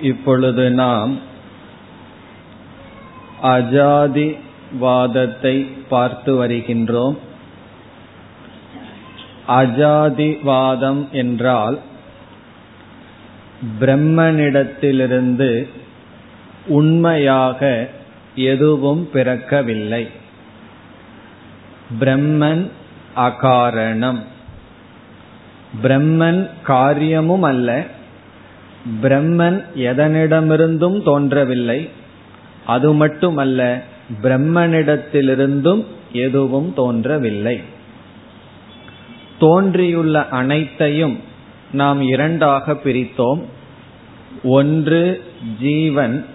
இப்பொழுது நாம் அஜாதிவாதத்தை பார்த்து வருகின்றோம். அஜாதிவாதம் என்றால் பிரம்மனிடத்திலிருந்து உண்மையாக எதுவும் பிறக்கவில்லை. பிரம்மன் அகாரணம். பிரம்மன் காரியமும் அல்ல. பிரம்மன் எதனிடமிருந்தும் தோன்றவில்லை. அது மட்டுமல்ல பிரம்மனிடத்திலிருந்தும் எதுவும் தோன்றவில்லை. தோன்றியுள்ள அனைத்தையும் நாம் இரண்டாக பிரித்தோம். ஒன்று ஜீவன்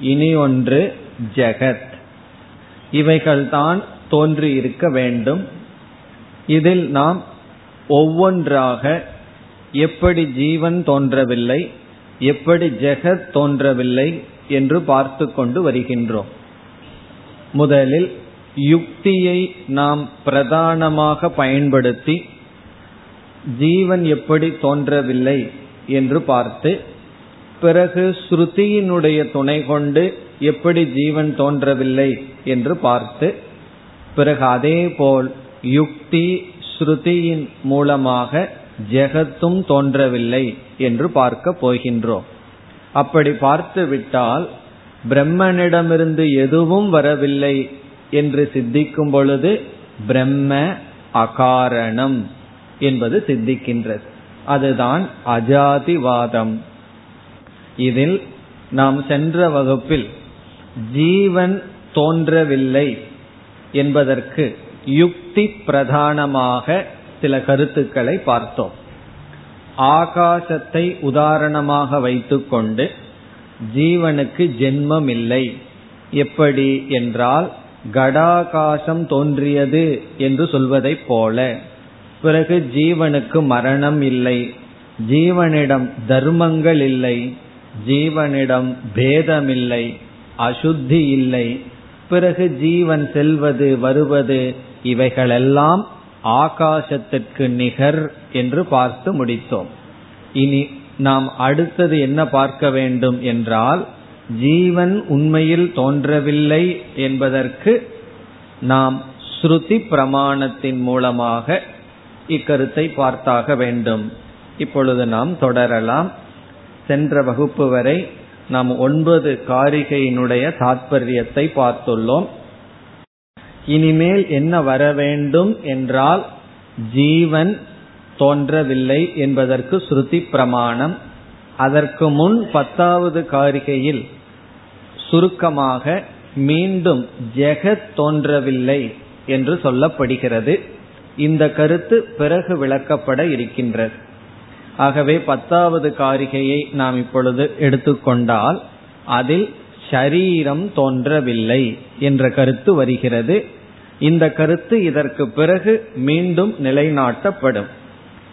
இனி ஒன்று ஜெகத். இவைகள்தான் தோன்றியிருக்க வேண்டும். இதில் நாம் ஒவ்வொன்றாக எப்படி ஜீவன் தோன்றவில்லை எப்படி ஜெகத் தோன்றவில்லை என்று பார்த்து கொண்டு வருகின்றோம். முதலில் யுக்தியை நாம் பிரதானமாக பயன்படுத்தி ஜீவன் எப்படி தோன்றவில்லை என்று பார்த்து பிறகு ஸ்ருதியினுடைய துணை கொண்டு எப்படி ஜீவன் தோன்றவில்லை என்று பார்த்து பிறகு அதே போல் யுக்தி ஸ்ருதியின் மூலமாக ஜெகத்தும் தோன்றவில்லை என்று பார்க்க போகின்றோம். அப்படி பார்த்து விட்டால் பிரம்மனிடமிருந்து எதுவும் வரவில்லை என்று சித்திக்கும் பொழுது பிரம்ம அகாரணம் என்பது சித்திக்கின்றது. அதுதான் அஜாதிவாதம். இதில் நாம் சென்ற வகுப்பில் ஜீவன் தோன்றவில்லை என்பதற்கு யுக்தி பிரதானமாக சில கருத்துக்களை பார்த்தோம். ஆகாசத்தை உதாரணமாக வைத்துக்கொண்டு ஜீவனுக்கு ஜென்மம் இல்லை எப்படி என்றால் கடாகாசம் தோன்றியது என்று சொல்வதைப் போல. பிறகு ஜீவனுக்கு மரணம் இல்லை. ஜீவனிடம் தர்மங்கள் இல்லை. ஜீவனிடம் பேதமில்லை. அசுத்தி இல்லை. பிறகு ஜீவன் செல்வது வருவது இவைகளெல்லாம் ஆகாசத்திற்கு நிகர் என்று பார்த்து முடித்தோம். இனி நாம் அடுத்தது என்ன பார்க்க வேண்டும் என்றால் ஜீவன் உண்மையில் தோன்றவில்லை என்பதற்கு நாம் ஸ்ருதி பிரமாணத்தின் மூலமாக இக்கருத்தை பார்த்தாக வேண்டும். இப்பொழுது நாம் தொடரலாம். சென்ற வகுப்பு வரை நாம் ஒன்பது காரிகையினுடைய தாற்பயத்தை பார்த்துள்ளோம். இனிமேல் என்ன வர வேண்டும் என்றால் ஜீவன் தோன்றவில்லை என்பதற்கு ஸ்ருதி பிரமாணம். அதற்கு முன் பத்தாவது காரிகையில் சுருக்கமாக மீண்டும் ஜெகத் தோன்றவில்லை என்று சொல்லப்படுகிறது. இந்த கருத்து பிறகு விளக்கப்பட இருக்கின்றது. ஆகவே பத்தாவது காரிகையை நாம் இப்பொழுது எடுத்துக்கொண்டால் அதில் ஷரீரம் தோன்றவில்லை. என்ற கருத்து வருகிறது. இந்த கருத்து இதற்கு பிறகு மீண்டும் நிலைநாட்டப்படும்.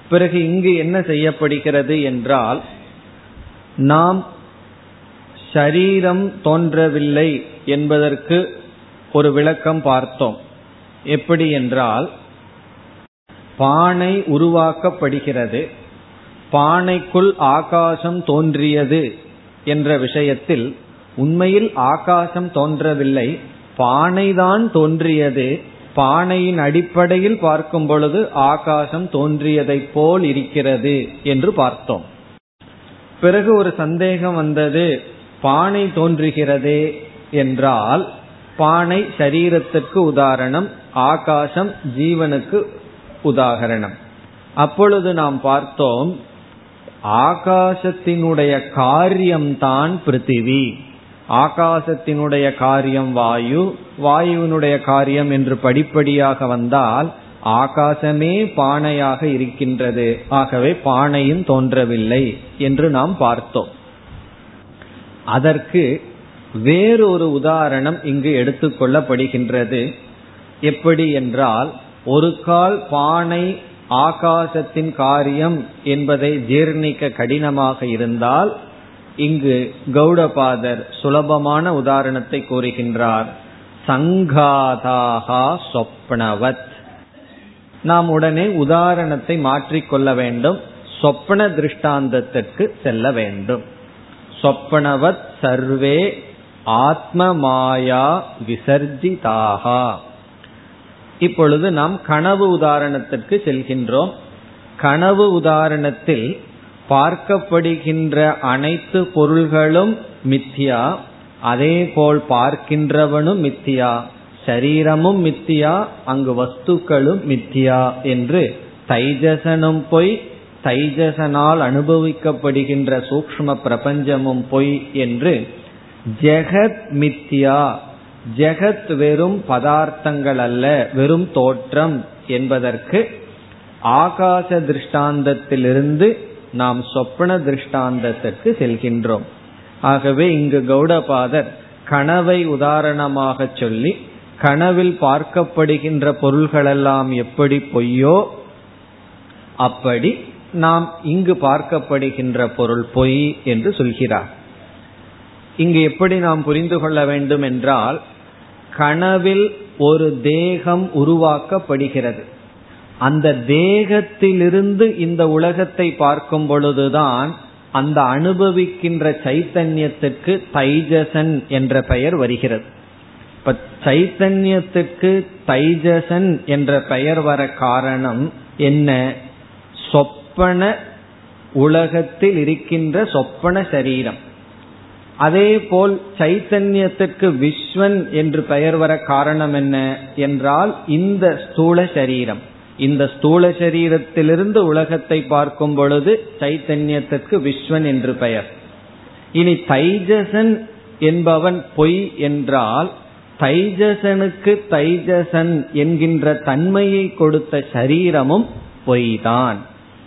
பிறகு இங்கு என்ன செய்யப்படுகிறது என்றால் நாம் ஷரீரம் தோன்றவில்லை என்பதற்கு ஒரு விளக்கம் பார்த்தோம். எப்படி என்றால் பானை உருவாக்கப்படுகிறது. பானைக்குள் ஆகாசம் தோன்றியது என்ற விஷயத்தில் உண்மையில் ஆகாசம் தோன்றவில்லை. பானை தான் தோன்றியது. பானையின் அடிப்படையில் பார்க்கும் பொழுது ஆகாசம் தோன்றியதைப் போல் இருக்கிறது என்று பார்த்தோம். பிறகு ஒரு சந்தேகம் வந்தது பானை தோன்றுகிறதே என்றால் பானை சரீரத்துக்கு உதாரணம் ஆகாசம் ஜீவனுக்கு உதாகரணம் அப்பொழுது நாம் பார்த்தோம் ஆகாசத்தினுடைய காரியம்தான் பிருத்திவி. ஆகாசத்தினுடைய காரியம் வாயு வாயுவினுடைய காரியம் என்று படிப்படியாக வந்தால் ஆகாசமே பானையாக இருக்கின்றது. ஆகவே பானையும் தோன்றவில்லை என்று நாம் பார்த்தோம். அதற்கு வேறொரு உதாரணம் இங்கு எடுத்துக்கொள்ளப்படுகின்றது எப்படி என்றால் ஒரு கால் பானை ஆகாசத்தின் காரியம் என்பதை ஜீர்ணிக்க கடினமாக இருந்தால் இங்கு கௌடபாதர் சுலபமான உதாரணத்தை கூறுகின்றார். சங்காதாகா சொப்னவத். நாம் உடனே உதாரணத்தை மாற்றிக்கொள்ள வேண்டும். சொப்ன திருஷ்டாந்தத்திற்கு செல்ல வேண்டும். சொப்பனவத் சர்வே ஆத்ம மாயா விசர்ஜிதாகா. இப்பொழுது நாம் கனவு உதாரணத்திற்கு செல்கின்றோம். கனவு உதாரணத்தில் பார்க்கப்படுகின்ற அனைத்து பொருள்களும் மித்தியா. அதே போல் பார்க்கின்றவனும் மித்தியா. சரீரமும் மித்தியா அங்கு வஸ்துக்களும் மித்தியா என்று தைஜசனும் பொய் தைஜசனால் அனுபவிக்கப்படுகின்ற சூக்ம பிரபஞ்சமும் பொய் என்று ஜெகத் மித்யா ஜெகத் வெறும் பதார்த்தங்கள் அல்ல வெறும் தோற்றம் என்பதற்கு ஆகாச திருஷ்டாந்தத்திலிருந்து நாம் சொப்பன திருஷ்டாந்தத்திற்கு செல்கின்றோம். ஆகவே இங்கு கௌடபாதர் கனவை உதாரணமாக சொல்லி கனவில் பார்க்கப்படுகின்ற பொருள்களெல்லாம் எப்படி பொய்யோ அப்படி நாம் இங்கு பார்க்கப்படுகின்ற பொருள் பொய் என்று சொல்கிறார். இங்கு எப்படி நாம் புரிந்து கொள்ள வேண்டும் என்றால் கனவில் ஒரு தேகம் உருவாக்கப்படுகிறது. அந்த தேகத்திலிருந்து இந்த உலகத்தை பார்க்கும் பொழுதுதான் அந்த அனுபவிக்கின்ற சைத்தன்யத்துக்கு தைஜசன் என்ற பெயர் வருகிறது. இப்ப சைத்தன்யத்துக்கு தைஜசன் என்ற பெயர் வர காரணம் என்ன? சொப்பன உலகத்தில் இருக்கின்ற சொப்பன சரீரம். அதே போல் சைத்தன்யத்துக்கு விஸ்வன் என்று பெயர் வர காரணம் என்ன? என்றால் இந்த ஸ்தூல சரீரம். இந்த ஸ்தூல சரீரத்திலிருந்து உலகத்தை பார்க்கும் பொழுது சைத்தன்யத்திற்கு விஸ்வன் என்று பெயர். இனி தைஜசன் என்பவன் பொய் என்றால் தைஜசனுக்கு தைஜசன் என்கின்ற தன்மையை கொடுத்த சரீரமும் பொய்தான்.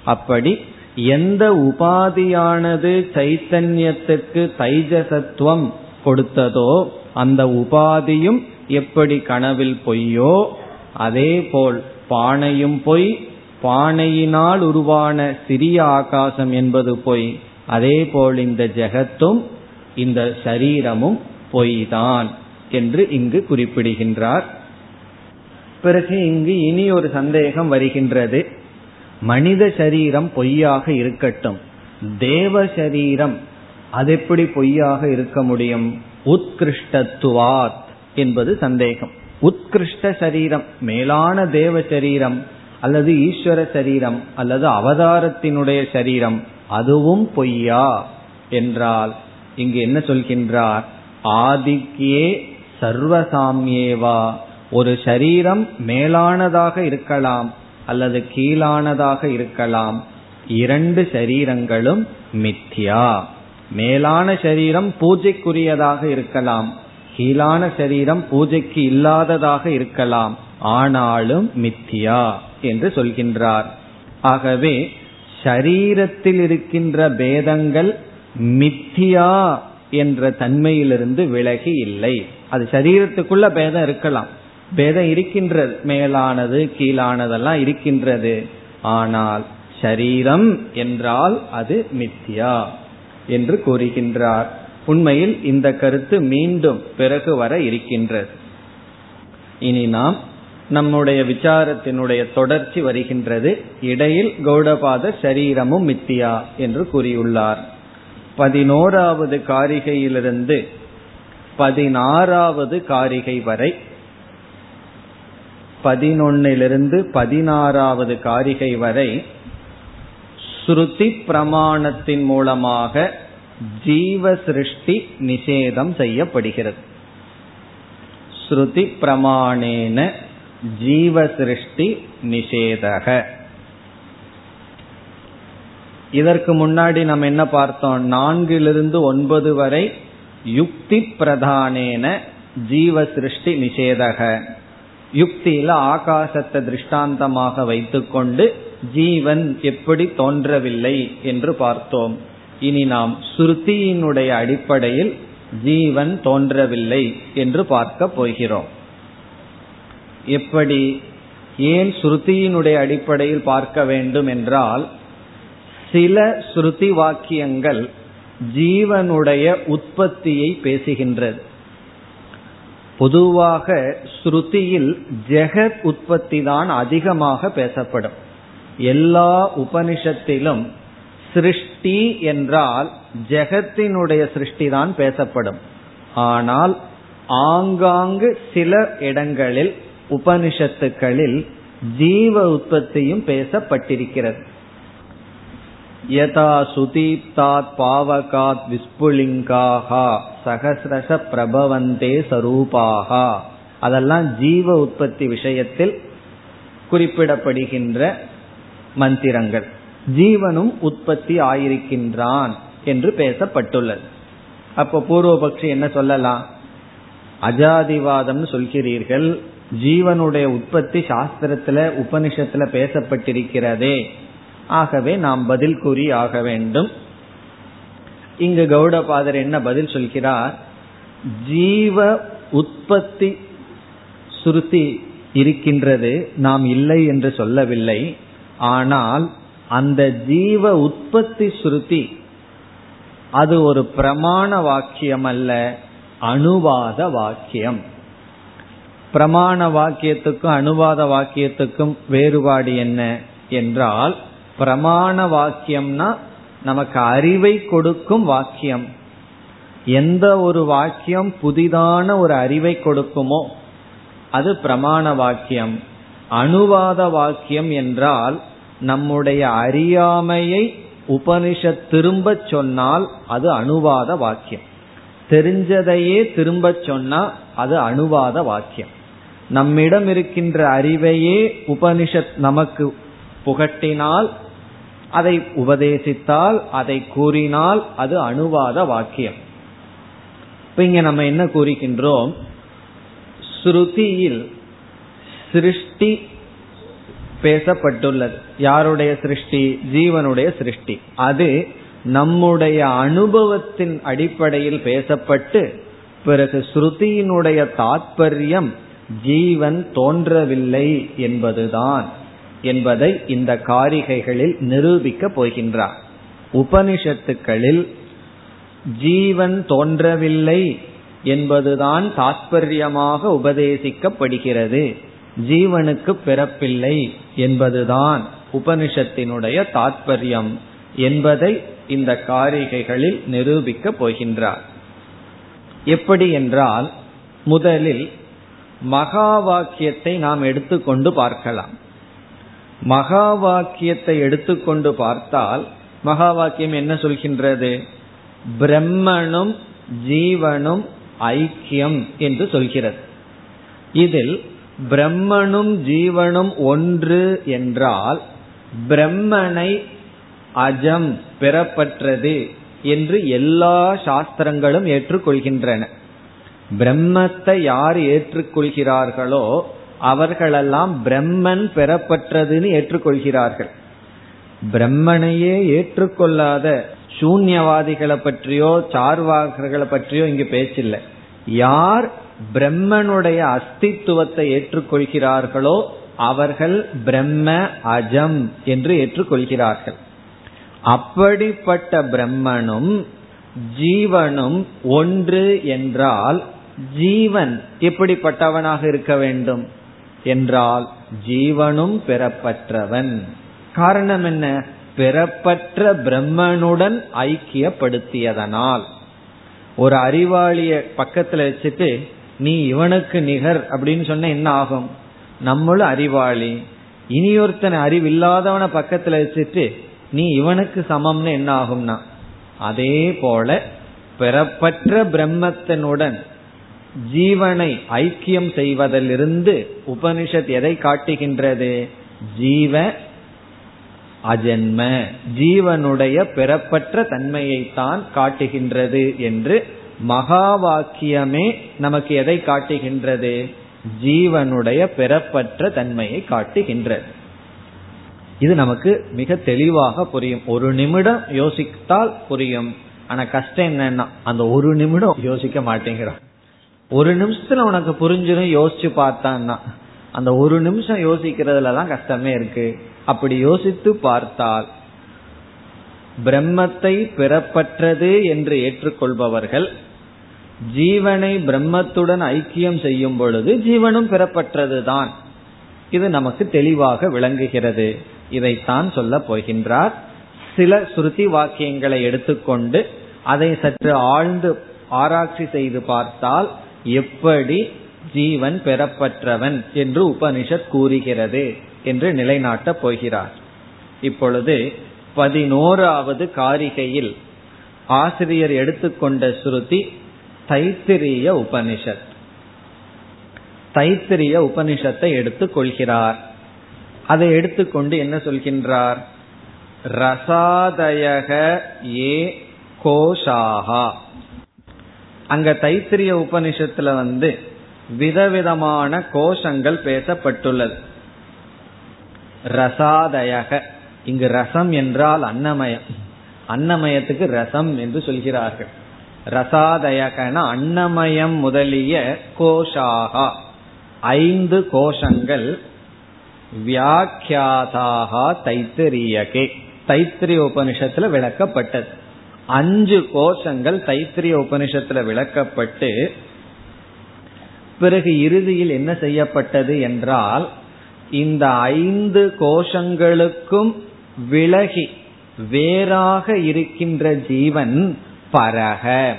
அப்படி எந்த உபாதியானது சைத்தன்யத்துக்கு தைஜசத்துவம் கொடுத்ததோ அந்த உபாதியும் எப்படி கனவில் பொய்யோ அதே போல் பானையும் பொய் பானையினால் உருவான சிறிய ஆகாசம் என்பது பொய். அதே போல் இந்த ஜெகத்தும் இந்த சரீரமும் பொய்தான் என்று இங்கு குறிப்பிடுகின்றார். பிறகு இங்கு இனி ஒரு சந்தேகம் வருகின்றது. மனித சரீரம் பொய்யாக இருக்கட்டும். தேவ சரீரம் அது எப்படி பொய்யாக இருக்க முடியும்? உத்கிருஷ்டத்துவாத் என்பது சந்தேகம். உத்கிருஷ்ட சரீரம் மேலான தேவ சரீரம் அல்லது ஈஸ்வர சரீரம் அல்லது அவதாரத்தினுடைய சரீரம் அதுவும் பொய்யா? என்றால் இங்கு என்ன சொல்கின்றார்? ஆதிக்கியே சர்வசாமியேவா. ஒரு சரீரம் மேலானதாக இருக்கலாம் அல்லது கீழானதாக இருக்கலாம். இரண்டு சரீரங்களும் மித்யா. மேலான சரீரம் பூஜைக்குரியதாக இருக்கலாம். கீழான சரீரம் பூஜைக்கு இல்லாததாக இருக்கலாம். ஆனாலும் மித்தியா என்று சொல்கின்றார். ஆகவே சரீரத்தில் இருக்கின்ற பேதங்கள் மித்தியா என்ற தன்மையிலிருந்து விலகி இல்லை. அது சரீரத்துக்குள்ள பேதம் இருக்கலாம். பேதம் இருக்கின்றது. மேலானது கீழானதெல்லாம் இருக்கின்றது. ஆனால் சரீரம் என்றால் அது மித்தியா என்று கூறுகின்றார். உண்மையில் இந்த கருத்து மீண்டும் பிறகு வர இருக்கின்றது. இனி நாம் நம்முடைய விசாரத்தினுடைய தொடர்ச்சி வருகின்றது. இடையில் கௌடபாத சரீரமும் மித்தியா என்று கூறியுள்ளார். பதினோராவது காரிகையிலிருந்து பதினாறாவது காரிகை வரை பதினொன்னிலிருந்து பதினாறாவது காரிகை வரை ஸ்ருதி பிரமாணத்தின் மூலமாக ஜீவ சிருஷ்டி நிஷேதம் செய்யப்படுகிறது. ஸ்ருதி பிரமாணேன ஜீவ சிருஷ்டி நிஷேதக. இதற்கு முன்னாடி நம்ம என்ன பார்த்தோம்? நான்கிலிருந்து ஒன்பது வரை யுக்தி பிரதானேன ஜீவ சிருஷ்டி நிஷேதக. யுக்தியில ஆகாசத்தை திருஷ்டாந்தமாக வைத்துக்கொண்டு ஜீவன் எப்படி தோன்றவில்லை என்று பார்த்தோம். இனி நாம் சுருத்தியினுடைய அடிப்படையில் ஜீவன் தோன்றவில்லை என்று பார்க்க போகிறோம். எப்படி ஏன் ஸ்ருதியினுடைய அடிப்படையில் பார்க்க வேண்டும் என்றால் சில ஸ்ருதி வாக்கியங்கள் ஜீவனுடைய உற்பத்தியை பேசுகின்றது. பொதுவாக ஸ்ருதியில் ஜெகத் உற்பத்தி தான் அதிகமாக பேசப்படும். எல்லா உபனிஷத்திலும் சிருஷ்டி என்றால் ஜெகத்தினுடைய சிருஷ்டி தான் பேசப்படும். ஆனால் ஆங்காங்கு சில இடங்களில் உபனிஷத்துக்களில் ஜீவ உற்பத்தியும் பேசப்பட்டிருக்கிறது. யதா சுதீப்தாத் பாவகாத் விஸ்புலிங்காகா சகசிரச பிரபவந்தே சரூபாகா அதெல்லாம் ஜீவ உற்பத்தி விஷயத்தில் குறிப்பிடப்படுகின்ற மந்திரங்கள். ஜீவனும் உற்பத்தி ஆயிருக்கின்றான் என்று பேசப்பட்டுள்ளது. அப்போ பூர்வபக்ஷி என்ன சொல்லலாம்? அஜாதிவாதம்னு சொல்கிறீர்கள் ஜீவனுடைய உற்பத்தி சாஸ்திரத்துல உபனிஷத்துல பேசப்பட்டிருக்கிறதே. ஆகவே நாம் பதில் கூறி ஆக வேண்டும். இங்கு கௌடபாதர் என்ன பதில் சொல்கிறார்? ஜீவ உற்பத்தி சுருத்தி இருக்கின்றது நாம் இல்லை என்று சொல்லவில்லை. ஆனால் அந்த ஜீவ உற்பத்தி ஸ்ருதி அது ஒரு பிரமாண வாக்கியம் அல்ல அணுவாத வாக்கியம். பிரமாண வாக்கியத்துக்கும் அணுவாத வாக்கியத்துக்கும் வேறுபாடு என்ன என்றால் பிரமாண வாக்கியம்னா நமக்கு அறிவை கொடுக்கும் வாக்கியம். எந்த ஒரு வாக்கியம் புதிதான ஒரு அறிவை கொடுக்குமோ அது பிரமாண வாக்கியம். அணுவாத வாக்கியம் என்றால் நம்முடைய அறியாமையை உபனிஷத் திரும்ப சொன்னால் அது அணுவாத வாக்கியம். தெரிஞ்சதையே திரும்ப சொன்னா அது அணுவாத வாக்கியம். நம்மிடம் இருக்கின்ற அறிவையே உபனிஷத் நமக்கு புகட்டினால் அதை உபதேசித்தால் அதை கூறினால் அது அணுவாத வாக்கியம். இப்ப இங்க நம்ம என்ன கூறுகின்றோம்? ஸ்ருதியில் சிருஷ்டி பேசப்பட்டுள்ளது. யாருடைய சிருஷ்டி? ஜீவனுடைய சிருஷ்டி. அது நம்முடைய அனுபவத்தின் அடிப்படையில் பேசப்பட்டு பிறகு ஸ்ருதியினுடைய தாத்பரியம் ஜீவன் தோன்றவில்லை என்பதுதான் என்பதை இந்த காரிகைகளில் நிரூபிக்க போகின்றார். உபனிஷத்துக்களில் ஜீவன் தோன்றவில்லை என்பதுதான் தாத்பரியமாக உபதேசிக்கப்படுகிறது. ஜீவனுக்கு பிறப்பில்லை என்பதுதான் உபனிஷத்தினுடைய தாத்பரியம் என்பதை இந்த காரிகைகளில் நிரூபிக்கப் போகின்றார். எப்படி என்றால் முதலில் மகா வாக்கியத்தை நாம் எடுத்துக்கொண்டு பார்க்கலாம். மகா வாக்கியத்தை எடுத்துக்கொண்டு பார்த்தால் மகா வாக்கியம் என்ன சொல்கின்றது? பிரம்மனும் ஜீவனும் ஐக்கியம் என்று சொல்கிறது. இதில் பிரம்மனும் ஜீவனும் ஒன்று என்றால் பிரம்மனை அஜம் பெறப்பட்டது என்று எல்லா சாஸ்திரங்களும் ஏற்றுக்கொள்கின்றன. பிரம்மத்தை யார் ஏற்றுக்கொள்கிறார்களோ அவர்களெல்லாம் பிரம்மன் பெறப்பட்டதுன்னு ஏற்றுக்கொள்கிறார்கள். பிரம்மனையே ஏற்றுக்கொள்ளாத சூன்யவாதிகளை பற்றியோ சார்வாகர்களை பற்றியோ இங்கு பேச்சில்லை. யார் பிரம்மனுடைய அஸ்தித்துவத்தை ஏற்றுக்கொள்கிறார்களோ அவர்கள் பிரம்ம அஜம் என்று ஏற்றுக்கொள்கிறார்கள். அப்படிப்பட்ட பிரம்மனும் ஜீவனும் ஒன்று என்றால் ஜீவன் எப்படிப்பட்டவனாக இருக்க வேண்டும்? என்றால் ஜீவனும் பெறப்பற்றவன். காரணம் என்ன? பிறப்பற்ற பிரம்மனுடன் ஐக்கியப்படுத்தியதனால். ஒரு அறிவாளிய பக்கத்துல வச்சுட்டு நீ இவனுக்கு நிகர் அப்படின்னு சொன்ன என்ன ஆகும்? நம்மளும் அறிவாளி. இனியொருத்தனை அறிவில்லாதவனை பக்கத்துல வச்சுட்டு நீ இவனுக்கு சமம்னு என்ன ஆகும்னா? அதே போல பெறப்பற்ற பிரம்மத்தினுடன் ஜீவனை ஐக்கியம் செய்வதிலிருந்து உபனிஷத் எதை காட்டுகின்றது? ஜீவ அஜன்ம. ஜீவனுடைய பெறப்பற்ற தன்மையைத்தான் காட்டுகின்றது என்று மகா வாக்கியமே நமக்கு எதை காட்டுகின்றது? ஜீவனுடைய பெறப்பற்ற தன்மையை காட்டுகின்றது. இது நமக்கு மிக தெளிவாக புரியும். ஒரு நிமிடம் யோசித்தால் புரியும். ஆனா கஷ்டம் என்னன்னா அந்த ஒரு நிமிடம் யோசிக்க மாட்டேங்கிறான். ஒரு நிமிஷத்துல உனக்கு புரிஞ்சிடும் யோசிச்சு பார்த்தான்னா. அந்த ஒரு நிமிஷம் யோசிக்கிறதுல தான் கஷ்டமே இருக்கு. அப்படி யோசித்து பார்த்தால் பிரம்மத்தை பெறப்பற்றது என்று ஏற்றுக்கொள்பவர்கள் ஜீவனை பிரம்மத்துடன் ஐக்கியம் செய்யும் பொழுது ஜீவனும் பெறப்பட்டதுதான் இது நமக்கு தெளிவாக விளங்குகிறது. இதைத்தான் சொல்ல போகின்றார். சில ஸ்ருதி வாக்கியங்களை எடுத்துக்கொண்டு அதை சற்று ஆழ்ந்து ஆராய்ச்சி செய்து பார்த்தால் எப்படி ஜீவன் பெறப்பற்றவன் என்று உபனிஷத் கூறுகிறது என்று நிலைநாட்டப் போகிறார். இப்பொழுது பதினோராவது காரிகையில் ஆசிரியர் எடுத்துக்கொண்ட ஸ்ருதி தைத்திரிய உபனிஷத். தைத்திரிய உபனிஷத்தை எடுத்துக் கொள்கிறார். அதை எடுத்துக்கொண்டு என்ன சொல்கின்றார்? ரசாதயக ஏ கோஷாகா. அங்க தைத்திரிய உபனிஷத்துல வந்து விதவிதமான கோஷங்கள் பேசப்பட்டுள்ளது. ரசாதயக இங்கு ரசம் என்றால் அன்னமயம். அன்னமயத்துக்கு ரசம் என்று சொல்கிறார்கள். ரசாதயகன அன்னமயம் முதலிய கோஷாகா. ஐந்து கோஷங்கள் வியாக்கியாதாக தைத்திரியகே. தைத்திரிய உபனிஷத்துல விளக்கப்பட்டது. அஞ்சு கோஷங்கள் தைத்திரிய உபனிஷத்துல விளக்கப்பட்டு பிறகு இறுதியில் என்ன செய்யப்பட்டது என்றால் இந்த ஐந்து கோஷங்களுக்கும் விலகி வேறாக இருக்கின்ற ஜீவன் பரக.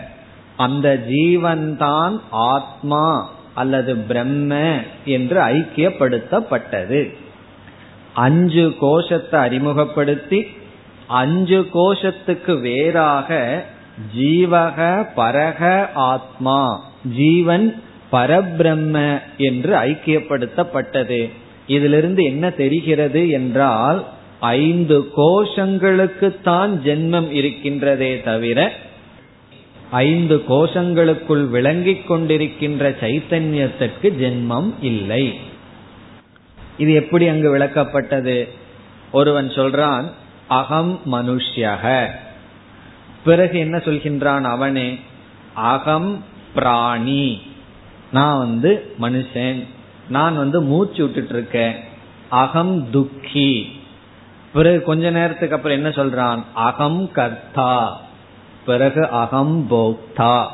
அந்த ஜீவன்தான் ஆத்மா அல்லது பிரம்ம என்று ஐக்கியப்படுத்தப்பட்டது. அஞ்சு கோஷத்தை அறிமுகப்படுத்தி அஞ்சு கோஷத்துக்கு வேறாக ஜீவக பரக ஆத்மா ஜீவன் பரபிரம்ம என்று ஐக்கியப்படுத்தப்பட்டது. இதிலிருந்து என்ன தெரிகிறது என்றால் ஐந்து கோஷங்களுக்குத்தான் ஜென்மம் இருக்கின்றதே தவிர ஐந்து கோஷங்களுக்குள் விளங்கிக் கொண்டிருக்கின்ற சைத்தன்யத்திற்கு ஜென்மம் இல்லை. இது எப்படி அங்கு விளக்கப்பட்டது? ஒருவன் சொல்றான் அகம் மனுஷ்யக. பிறகு என்ன சொல்கின்றான் அவனே அகம் பிராணி. நான் வந்து மனுஷன். நான் வந்து மூச்சு விட்டுட்டு இருக்கேன் அகம் துக்கி. பிறகு கொஞ்ச நேரத்துக்கு அப்புறம் என்ன சொல்றான்? அகம் கர்த்தா. பிறகு அகம் போக்தா.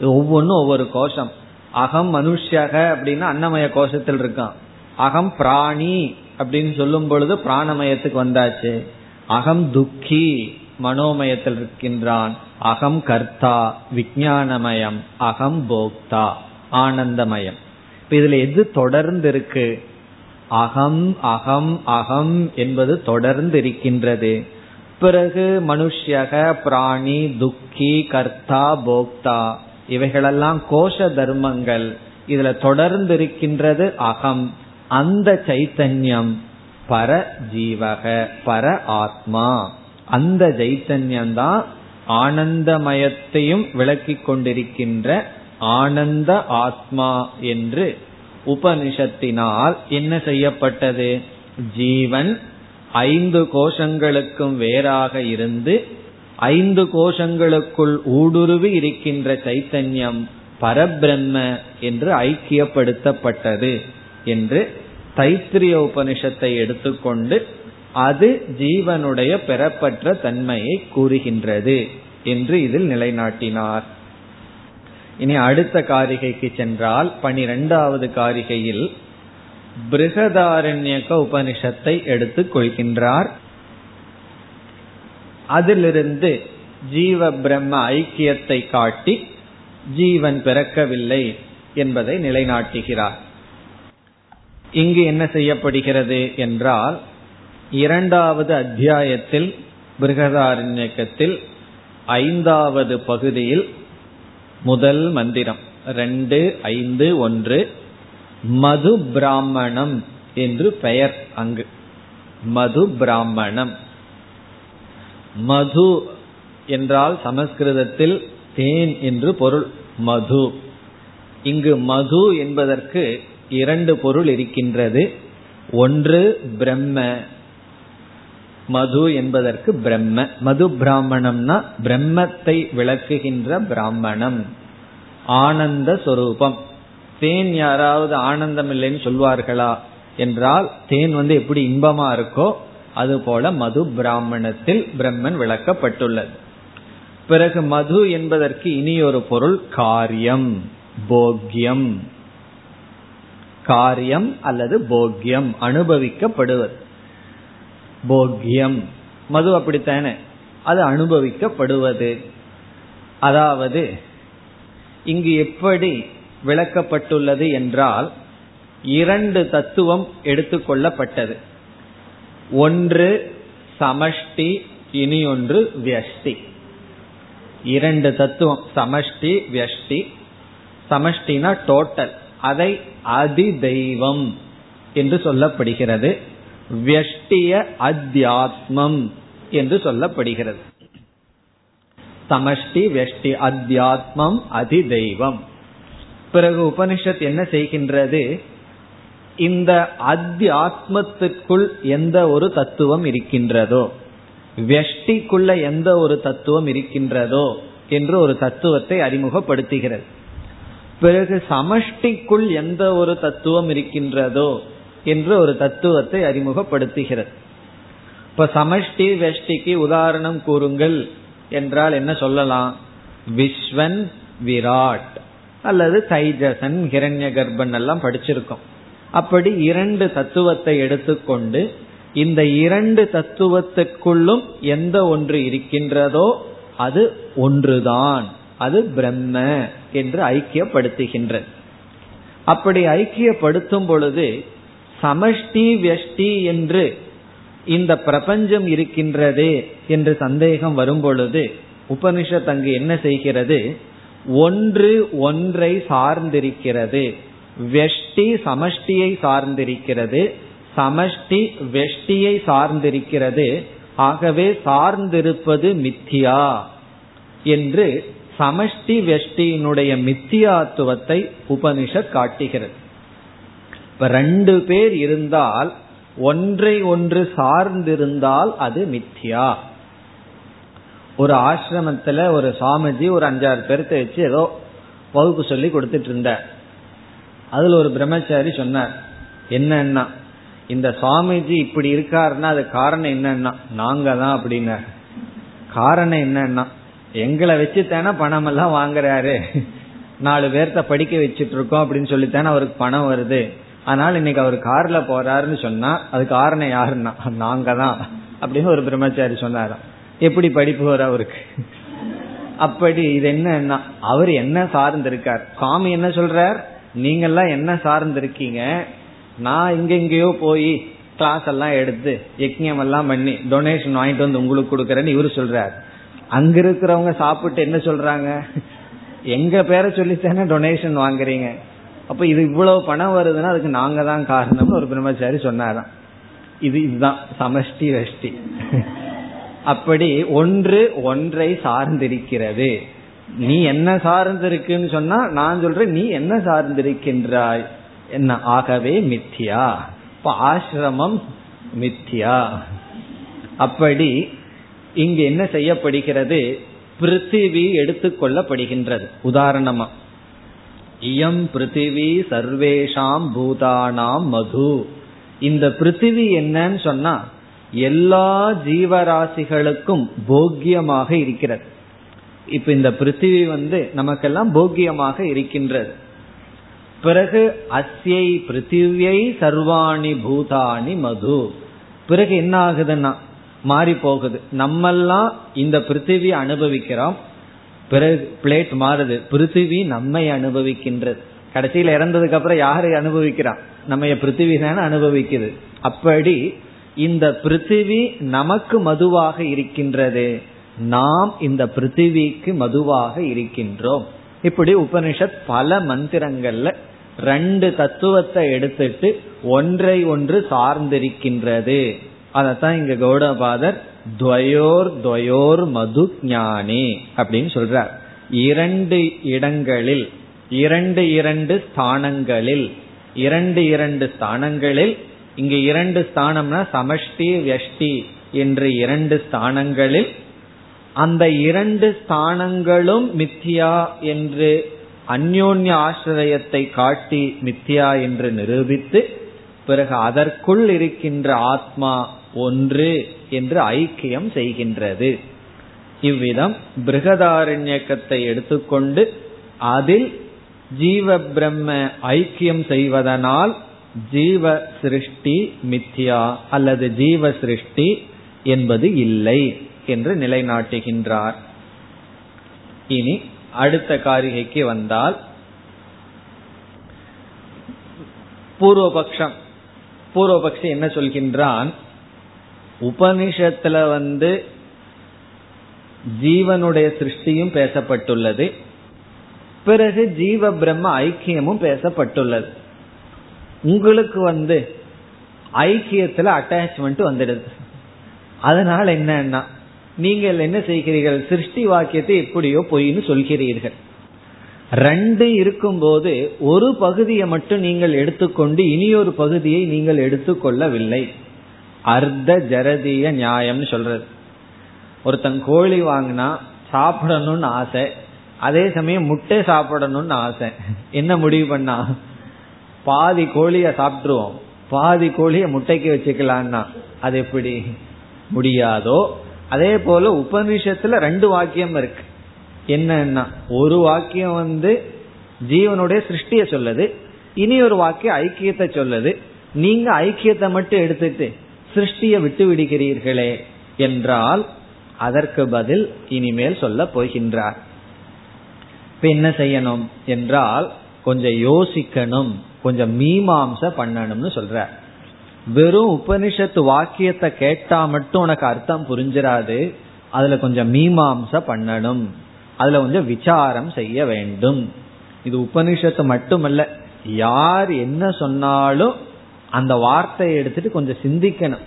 ஒவ்வொன்றும் ஒவ்வொரு கோஷம். அகம் மனுஷக அப்படின்னா அன்னமய கோஷத்தில் இருக்கான். அகம் பிராணி அப்படின்னு சொல்லும் பொழுது பிராணமயத்துக்கு வந்தாச்சு. அகம் துக்கி மனோமயத்தில் இருக்கின்றான். அகம் கர்த்தா விஜயானமயம் அகம் போக்தா ஆனந்தமயம். இதுல எது தொடர்ந்து இருக்கு? அகம் அகம் அகம் என்பது தொடர்ந்து இருக்கின்றது. பிறகு மனுஷக பிராணி துக்கி கர்த்தா போக்தா இவைகளெல்லாம் கோஷ தர்மங்கள். இதுல தொடர்ந்து இருக்கின்றது அகம். அந்த சைத்தன்யம் பர ஜீவக பர ஆத்மா. அந்த சைத்தன்யம் தான் ஆனந்தமயத்தையும் விளக்கிக் கொண்டிருக்கின்ற ஆனந்த ஆத்மா என்று உபனிஷத்தினால் என்ன செய்யப்பட்டது? ஜீவன் ஐந்து கோஷங்களுக்கும் வேறாக இருந்து ஐந்து கோஷங்களுக்குள் ஊடுருவி இருக்கின்ற சைத்தன்யம் பரபிரம்ம என்று ஐக்கியப்படுத்தப்பட்டது என்று தைத்திரிய உபனிஷத்தை எடுத்துக்கொண்டு அது ஜீவனுடைய பெறப்பற்ற தன்மையை கூறுகின்றது என்று இதில் நிலைநாட்டினார். இனி அடுத்த காரிகைக்கு சென்றால் பனிரெண்டாவது காரிகையில் பிருகதாரண்யக உபனிஷத்தை எடுத்துக் கொள்கின்றார். அதிலிருந்து ஜீவ பிரம்ம ஐக்கியத்தை காட்டி ஜீவன் பிறக்கவில்லை என்பதை நிலைநாட்டுகிறார். இங்கு என்ன செய்யப்படுகிறது என்றால் இரண்டாவது அத்தியாயத்தில் பிருகதாரண்யக்கத்தில் ஐந்தாவது பகுதியில் முதல் மந்திரம் ரெண்டு ஐந்து ஒன்று மது பிராமணம் என்று பெயர் அங்கு. மது பிராமணம். மது என்றால் சமஸ்கிருதத்தில் தேன் என்று பொருள். மது. இங்கு மது என்பதற்கு இரண்டு பொருள் இருக்கின்றது. ஒன்று பிரம்ம. மது என்பதற்கு பிரம்ம. மது பிராமணம்னா பிரம்மத்தை விளக்குகின்ற பிராமணம். ஆனந்த சொரூபம். தேன் யாராவது ஆனந்தம் இல்லைன்னு சொல்வார்களா? என்றால் தேன் வந்து எப்படி இன்பமா இருக்கோ அது போல மது பிராமணத்தில் பிரம்மன் விளக்கப்பட்டுள்ளது. பிறகு மது என்பதற்கு இனி ஒரு பொருள் காரியம் போக்யம். காரியம் அல்லது போக்யம் அனுபவிக்கப்படுவது. போக்யம். மது அப்படித்தானே? அது அனுபவிக்கப்படுவது. அதாவது இங்கு எப்படி விளக்கப்பட்டுள்ளது என்றால் இரண்டு தத்துவம் எடுத்துக்கொள்ளப்பட்டது. ஒன்று சமஷ்டி இனி ஒன்று வியஷ்டி. இரண்டு தத்துவம் சமஷ்டி வியஷ்டி. சமஷ்டினா டோட்டல் அதை அதி தெய்வம் என்று சொல்லப்படுகிறது. வியஷ்டிய அத்தியாத்மம் என்று சொல்லப்படுகிறது. சமஷ்டி வெஷ்டி அத்தியாத்மம் அதிதெய்வம். பிறகு உபனிஷத் என்ன செய்கின்றது? இந்த அத்தியாத்மத்திற்குள் எந்த ஒரு தத்துவம் இருக்கின்றதோ வெஷ்டிக்குள்ள எந்த ஒரு தத்துவம் இருக்கின்றதோ என்று ஒரு தத்துவத்தை அறிமுகப்படுத்துகிறது. பிறகு சமஷ்டிக்குள் எந்த ஒரு தத்துவம் இருக்கின்றதோ என்று ஒரு தத்துவத்தை அறிமுகப்படுத்துகிறது. இப்ப சமஷ்டி வெஷ்டிக்கு உதாரணம் கூறுங்கள் என்றால் என்ன சொல்லலாம்? விஸ்வன் விராட். அல்லது சைஜசன் ஹிரண்ய கர்ப்பன் எல்லாம் படிச்சிருக்கோம். அப்படி இரண்டு தத்துவத்தை எடுத்துக்கொண்டு இந்த இரண்டு தத்துவத்துக்குள்ளும் எந்த ஒன்று இருக்கின்றதோ அது ஒன்றுதான். அது பிரம்ம என்று ஐக்கியப்படுத்துகின்றது அப்படி ஐக்கியப்படுத்தும் பொழுது சமஷ்டி வெஷ்டி என்று இந்த பிரபஞ்சம் இருக்கின்றதே என்று சந்தேகம் வரும் பொழுது உபனிஷத் அங்கு என்ன செய்கிறது? ஒன்று ஒன்றை சார்ந்திருக்கிறது. வெஷ்டி சமஷ்டியை சார்ந்திருக்கிறது. சமஷ்டி வெஷ்டியை சார்ந்திருக்கிறது. ஆகவே சார்ந்திருப்பது மித்தியா என்று சமஷ்டி வெஷ்டியினுடைய மித்தியாத்துவத்தை உபனிஷத் காட்டுகிறது. இப்ப ரெண்டு பேர் இருந்தால் ஒன்றை ஒன்று சார்ந்திருந்தால் அது மித்யா ஒரு ஆசிரமத்துல ஒரு சாமிஜி ஒரு அஞ்சாறு பேர்த்த வச்சு ஏதோ வகுப்பு சொல்லி கொடுத்துட்டு இருந்தார் அதுல ஒரு பிரம்மச்சாரி சொன்னார் என்னன்னா இந்த சுவாமிஜி இப்படி இருக்காருன்னா அது காரணம் என்னன்னா? நாங்க தான் அப்படின்னார். காரணம் என்னன்னா எங்களை வச்சு தானே பணம் எல்லாம் வாங்குறாரு. நாலு பேர்த்த படிக்க வச்சுட்டு இருக்கோம் அப்படின்னு சொல்லித்தானே அவருக்கு பணம் வருது. அதனால இன்னைக்கு அவர் கார்ல போறாருன்னு சொன்னா அது காரணம் யாருன்னா? நாங்க தான் அப்படின்னு ஒரு பிரம்மச்சாரி சொன்னாராம். எப்படி படிப்பு வர அவருக்கு? அப்படி இது என்ன அவர் என்ன சார்ந்திருக்கார்? சுவாமி என்ன சொல்றார்? நீங்கெல்லாம் என்ன சார்ந்திருக்கீங்க? நான் இங்க எங்கேயோ போய் கிளாஸ் எல்லாம் எடுத்து யஜ்யம் எல்லாம் பண்ணி டொனேஷன் வாங்கிட்டு வந்து உங்களுக்கு கொடுக்கறேன்னு இவரு சொல்றாரு. அங்க இருக்கிறவங்க சாப்பிட்டு என்ன சொல்றாங்க? எங்க பேரை சொல்லித்தானே டொனேஷன் வாங்குறீங்க? அப்ப இது இவ்வளவு பணம் வருதுன்னா அதுக்கு நாங்க தான் காரணம்னு ஒரு பிரம்மச்சாரி சொன்னாராம். இது இதுதான் சமஷ்டி வஷ்டி அப்படி ஒன்று ஒன்றை சார்ந்திருக்கிறது. நீ என்ன சார்ந்திருக்குன்னு சொன்னா நான் சொல்றேன் நீ என்ன சார்ந்திருக்கின்றாய்? என்ன ஆகவே மித்தியா. இப்ப ஆசிரமம் மித்தியா. அப்படி இங்கு என்ன செய்யப்படுகிறது? பிருத்திவி எடுத்துக்கொள்ளப்படுகின்றது. உதாரணமா இயம் பிருத்திவி சர்வேஷாம் பூதானாம் மது. இந்த பிருத்திவி என்னன்னு சொன்னா எல்லா ஜீவராசிகளுக்கும் போக்கியமாக இருக்கிறது. இப்ப இந்த பிருத்திவி வந்து நமக்கெல்லாம் போக்கியமாக இருக்கின்றது. பிறகு அஸ்யை பிருத்திவியை சர்வாணி பூதானி மது. பிறகு என்ன ஆகுதுன்னா மாறி போகுது நம்மெல்லாம் இந்த பிருத்திவி அனுபவிக்கிறோம். பிறகு பிளேட் மாறுது. பிருத்திவி நம்மை அனுபவிக்கின்றது. கடைசியில் இறந்ததுக்கு அப்புறம் யாரை அனுபவிக்கிறான் நம்ம பிருத்திவி தானே அனுபவிக்குது. அப்படி இந்த பிருத்திவி நமக்கு மதுவாக இருக்கின்றது. நாம் இந்த பிருத்திவிக்கு மதுவாக இருக்கின்றோம். இப்படி உபனிஷத் பல மந்திரங்கள்ல ரெண்டு தத்துவத்தை எடுத்துட்டு ஒன்றை ஒன்று சார்ந்திருக்கின்றது. அதத்தான் இங்க கௌடபாதர் துவயோர் துவயோர் மது ஞானே அப்படின்னு சொல்றார். இரண்டு இடங்களில் இரண்டு இரண்டு ஸ்தானங்களில் இரண்டு இரண்டு ஸ்தானங்களில் இங்கு இரண்டு ஸ்தானம்னா சமஷ்டி வியஷ்டி என்று இரண்டு ஸ்தானங்களில் அந்த இரண்டு ஸ்தானங்களும் மித்தியா என்று அந்யோன்ய ஆசிரியத்தை காட்டி மித்தியா என்று நிரூபித்து பிறகு அதற்குள் இருக்கின்ற ஆத்மா ஒன்று என்று ஐக்கியம் செய்கின்றது. இவ்விதம் பிருகதாரண்யக்கத்தை எடுத்துக்கொண்டு அதில் ஜீவ பிரம்ம ஐக்கியம் செய்வதனால் ஜீவ சிருஷ்டி மித்யா அல்லது ஜீவ சிருஷ்டி என்பது இல்லை என்று நிலைநாட்டுகின்றார். இனி அடுத்த காரிகைக்கு வந்தால் பூர்வபக்ஷம். பூர்வபக்ஷி என்ன சொல்கின்றான்? உபனிஷத்துல வந்து ஜீவனுடைய சிருஷ்டியும் பேசப்பட்டுள்ளது. பிறகு ஜீவ பிரம்ம ஐக்கியமும் பேசப்பட்டுள்ளது. உங்களுக்கு வந்து ஐக்கியத்துல அட்டாச்மெண்ட் வந்துடுது. அதனால என்னன்னா நீங்கள் என்ன செய்கிறீர்கள்? சிருஷ்டி வாக்கியத்தை எப்படியோ பொய்னு சொல்கிறீர்கள். ரெண்டு இருக்கும்போது ஒரு பகுதியை மட்டும் நீங்கள் எடுத்துக்கொண்டு இனியொரு பகுதியை நீங்கள் எடுத்துக்கொள்ளவில்லை. அர்த்த ஜரதிய நியாயம்னு சொல்றது. ஒருத்தன் கோழி வாங்கினா சாப்பிடணும்னு ஆசை அதே சமயம் முட்டை சாப்பிடணும்னு ஆசை. என்ன முடிவு பண்ணா? பாதி கோழிய சாப்பிட்டுருவோம். பாதி கோழிய முட்டைக்கு வச்சுக்கலான்னா அது எப்படி? முடியாதோ? அதே போல உபநிஷத்துல ரெண்டு வாக்கியம் இருக்கு. என்னன்னா ஒரு வாக்கியம் வந்து ஜீவனுடைய சிருஷ்டிய சொல்லுது இனி ஒரு வாக்கியம் ஐக்கியத்தை சொல்லுது. நீங்க ஐக்கியத்தை மட்டும் எடுத்துட்டு சிருஷ்டிய விட்டு விடுகிறீர்களே என்றால் அதற்கு பதில் இனிமேல் சொல்ல போகின்றார். இப்ப என்ன செய்யணும் என்றால் கொஞ்சம் யோசிக்கணும். கொஞ்சம் மீமாம்ச பண்ணணும்னு சொல்ற. வெறும் உபனிஷத்து வாக்கியத்தை கேட்டா மட்டும் உனக்கு அர்த்தம் புரிஞ்சிடாது அதுல கொஞ்சம் மீமாம்ச பண்ணணும். அதுல கொஞ்சம் விசாரம் செய்ய வேண்டும். இது உபனிஷத்து மட்டுமல்ல. யார் என்ன சொன்னாலும் அந்த வார்த்தையை எடுத்துட்டு கொஞ்சம் சிந்திக்கணும்.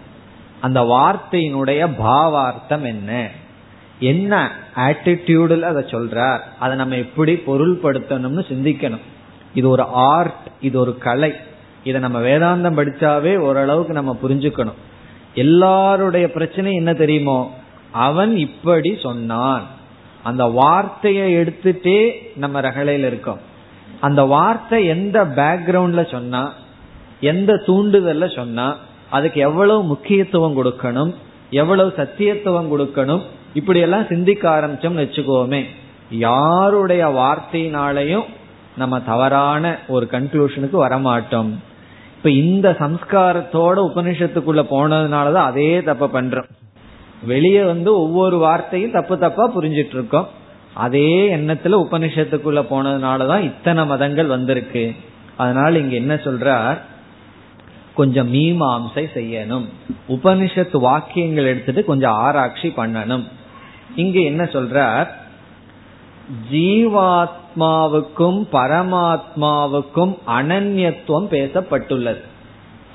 அந்த வார்த்தையினுடைய பாவார்த்தம் என்ன? என்ன ஆட்டிடியூடில் அதை சொல்றார். அதை நம்ம எப்படி பொருள்படுத்தணும்னு சிந்திக்கணும். இது ஒரு ஆர்ட் இது ஒரு கலை. இதை நம்ம வேதாந்தம் படிச்சாவே ஓரளவுக்கு நம்ம புரிஞ்சுக்கணும். எல்லாருடைய பிரச்சனை என்ன தெரியுமோ? அவன் இப்படி சொன்னான். அந்த வார்த்தையை எடுத்துட்டே நம்ம ரகலையில் இருக்கோம். அந்த வார்த்தை எந்த பேக்ரவுண்ட்ல சொன்னா எந்த தூண்டுதல்ல சொன்னா அதுக்கு எவ்வளவு முக்கியத்துவம் கொடுக்கணும் எவ்வளவு சத்தியத்துவம் கொடுக்கணும் இப்படி எல்லாம் சிந்திக்க ஆரம்பிச்சோம்னு வச்சுக்கோமே யாருடைய வார்த்தையினாலையும் நம்ம தவறான ஒரு கன்க்ளூஷனுக்கு வரமாட்டோம். இப்ப இந்த சம்ஸ்காரத்தோட உபனிஷத்துக்குள்ள போனதுனாலதான் அதே தப்ப பண்றோம். வெளியே வந்து ஒவ்வொரு வார்த்தையும் தப்பு தப்பா புரிஞ்சிட்டு இருக்கோம் அதே எண்ணத்துல உபனிஷத்துக்குள்ள போனதுனாலதான் இத்தனை மதங்கள் வந்திருக்கு. அதனால இங்க என்ன சொல்றார்? கொஞ்சம் மீமாம்சை செய்யணும். உபனிஷத்து வாக்கியங்கள் எடுத்துட்டு கொஞ்சம் ஆராய்ச்சி பண்ணணும். இங்க என்ன சொல்றார்? ஜீவாத்மாவுக்கும் பரமாத்மாவுக்கும் அனன்யத்துவம் பேசப்பட்டுள்ளது.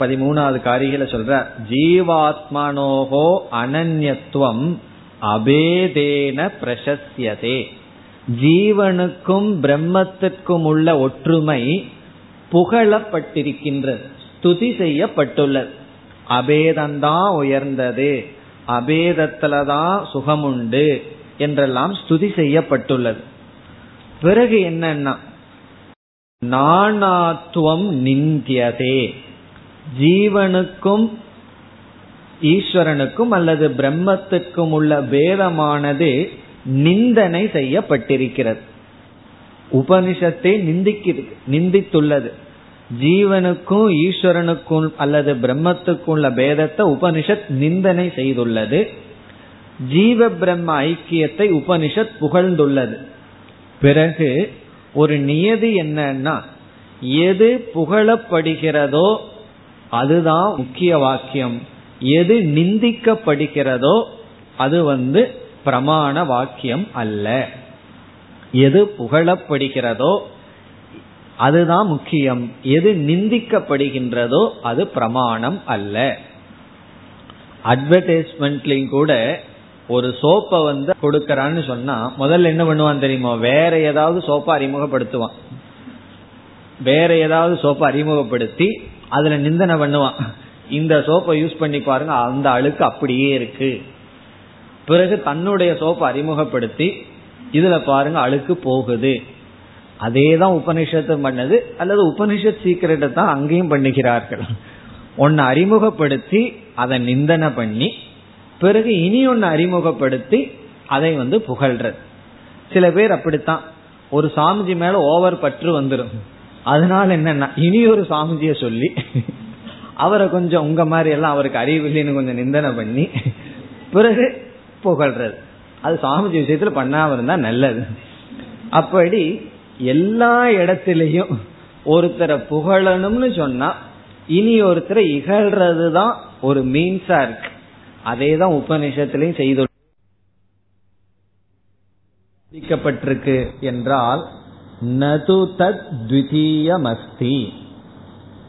பதிமூணாவது காரிகளை சொல்ற ஜீவாத்மனோகோ அனன்யத்துவம் அபேதேன பிரசஸ்யதே ஜீவனுக்கும் பிரம்மத்திற்கும் உள்ள ஒற்றுமை புகழப்பட்டிருக்கின்றது ஸ்துதி செய்யப்பட்டுள்ளது. அபேதம்தான் உயர்ந்தது அபேதத்துலதான் சுகமுண்டு என்றெல்லாம் ஸ்துதி செய்யப்பட்டுள்ளது. பிறகு என்னன்னா நானாத்துவம் நிந்தியதே. ஜீவனுக்கும் ஈஸ்வரனுக்கும் அல்லது பிரம்மத்துக்கும் உள்ள பேதமானது நிந்தனை செய்யப்பட்டிருக்கிறது. உபனிஷத்தை நிந்திக்கிறது நிந்தித்துள்ளது. ஜீவனுக்கும் ஈஸ்வரனுக்கும் அல்லது பிரம்மத்துக்கும் உள்ள பேதத்தை உபனிஷத் நிந்தனை செய்துள்ளது. ஜீவ பிரம்ம ஐக்கியத்தை உபனிஷத் புகழ்ந்துள்ளது. பிறகு ஒரு நியதி என்னன்னா எது புகழப்படுகிறதோ அதுதான் முக்கிய வாக்கியம். எது நிந்திக்கப்படுகிறதோ அது வந்து பிரமாண வாக்கியம் அல்ல. எது புகழப்படுகிறதோ அதுதான் முக்கியம். எது நிந்திக்கப்படுகின்றதோ அது பிரமாணம் அல்ல. அட்வர்டைஸ்மெண்ட்லையும் கூட ஒரு சோப்பை வந்து கொடுக்கறான்னு சொன்னா முதல்ல என்ன பண்ணுவான் தெரியுமா? வேற ஏதாவது சோப்பை அறிமுகப்படுத்துவான். வேற ஏதாவது சோப்பை அறிமுகப்படுத்தி அதுல நிந்தனை பண்ணுவான். இந்த சோப்பை யூஸ் பண்ணி பாருங்க அந்த அழுக்கு அப்படியே இருக்கு. பிறகு தன்னுடைய சோப்பை அறிமுகப்படுத்தி இதுல பாருங்க அழுக்கு போகுது. அதே தான் உபனிஷத்து பண்ணது அல்லது உபனிஷத் சீக்கிரட்டை தான் அங்கேயும் பண்ணுகிறார்கள் ஒன்னு அறிமுகப்படுத்தி அதை நிந்தனை பண்ணி பிறகு இனி ஒன்னு அறிமுகப்படுத்தி அதை வந்து புகழ்றது. சில பேர் அப்படித்தான். ஒரு சாமிஜி மேல ஓவர் பற்று வந்துடும் அதனால என்னன்னா இனி ஒரு சாமிஜிய சொல்லி அவரை கொஞ்சம் உங்க மாதிரி எல்லாம் அவருக்கு அறிவில்லைன்னு கொஞ்சம் நிந்தனை பண்ணி பிறகு புகழ்றது. அது சாமிஜி விஷயத்துல பண்ணாம இருந்தா நல்லது. அப்படி எல்லா இடத்திலையும் ஒருத்தரை புகழணும்னு சொன்னா இனி ஒருத்தரை இகழ்றது தான் ஒரு மீன்ஸா இருக்கு. அதே தான் உபநிஷத்திலையும் செய்து என்றால் நது தத் த்விதீயமஸ்தி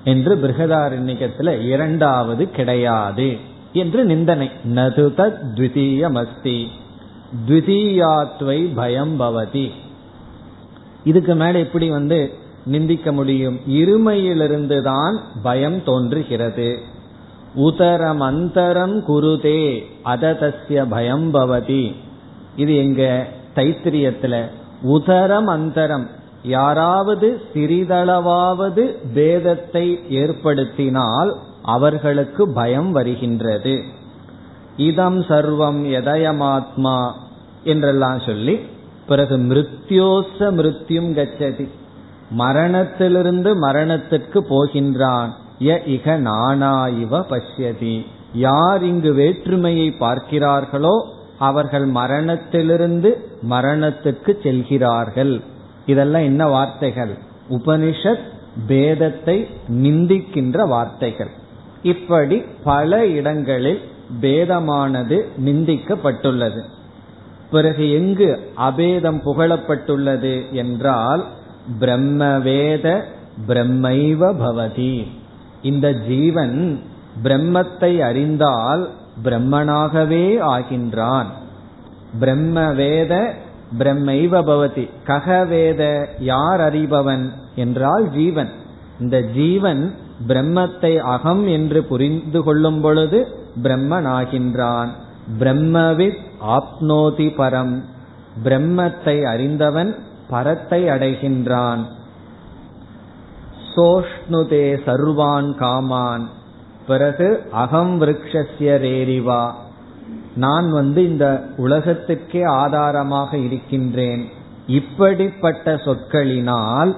என்று பிருகதாரண்யத்தில் இரண்டாவது கிடையாது என்று நிந்தனை. நது தத் த்விதீயமஸ்தி. த்விதீயாத்வை பயம் பவதி. இதுக்கு மேல எப்படி வந்து நிந்திக்க முடியும்? இருமையிலிருந்து தான் பயம் தோன்றுகிறது. உதரம் அந்தரம் குருதே அததஸ்ய பயம் பவதி. இது எங்க தைத்திரியத்துல. உதரம் அந்தரம் யாராவது சிறிதளவாவது பேதத்தை ஏற்படுத்தினால் அவர்களுக்கு பயம் வருகின்றது. இதம் சர்வம் எதயமாத்மா என்றெல்லாம் சொல்லி பிறகு மிருத்யோச மிருத்யும் கச்சதி. மரணத்திலிருந்து மரணத்திற்கு போகின்றான். ய இக நானா இவ பஷ்யதி. யார் இங்கு வேற்றுமையை பார்க்கிறார்களோ அவர்கள் மரணத்திலிருந்து மரணத்துக்கு செல்கிறார்கள். இதெல்லாம் என்ன வார்த்தைகள்? உபனிஷத் பேதத்தை நிந்திக்கின்ற வார்த்தைகள். இப்படி பல இடங்களில் பேதமானது நிந்திக்கப்பட்டுள்ளது. பிறகு எங்கு அபேதம் புகழப்பட்டுள்ளது என்றால் பிரம்மவேத பிரம்மைவ பவதி. இந்த ஜீவன் பிரம்மத்தை அறிந்தால் பிரம்மனாகவே ஆகின்றான். பிரம்மவேத பிரம்மைவ பவதி. ககவேத யார் அறிபவன் என்றால் ஜீவன். இந்த ஜீவன் பிரம்மத்தை அகம் என்று புரிந்து கொள்ளும் பொழுது பிரம்மனாகின்றான். பிரம்மவித் ஆப்னோதி பரம். பிரம்மத்தை அறிந்தவன் பரத்தை அடைகின்றான். சோஷ்ணுதே சர்வான் காமான். பிறகு அகம் விரக்ஷஸ்ய ரேரிவா. நான் வந்து இந்த உலகத்துக்கே ஆதாரமாக இருக்கின்றேன். இப்படிப்பட்ட சொற்களினால்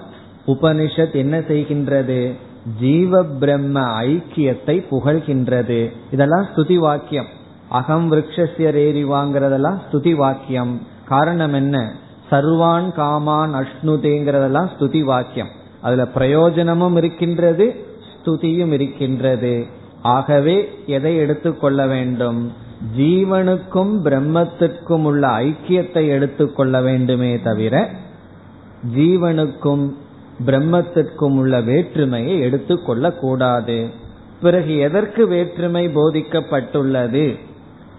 உபனிஷத் என்ன செய்கின்றது? ஜீவ பிரம்ம ஐக்கியத்தை புகழ்கின்றது. இதெல்லாம் ஸ்துதி வாக்கியம் அகம் விரக்ஷசிய ரேரிவாங்கிறதெல்லாம் ஸ்துதி வாக்கியம் காரணம் என்ன? சர்வான் காமான் அஷ்ணுதேங்கிறதெல்லாம் ஸ்துதி வாக்கியம் அதுல பிரயோஜனமும் இருக்கின்றது ஸ்துதியும் இருக்கின்றது. ஆகவே எதை எடுத்துக்கொள்ள வேண்டும்? ஜீவனுக்கும் பிரம்மத்திற்கும் உள்ள ஐக்கியத்தை எடுத்துக்கொள்ள வேண்டுமே தவிர ஜீவனுக்கும் பிரம்மத்திற்கும் உள்ள வேற்றுமையை எடுத்துக்கொள்ள கூடாது. பிறகு எதற்கு வேற்றுமை போதிக்கப்பட்டுள்ளது?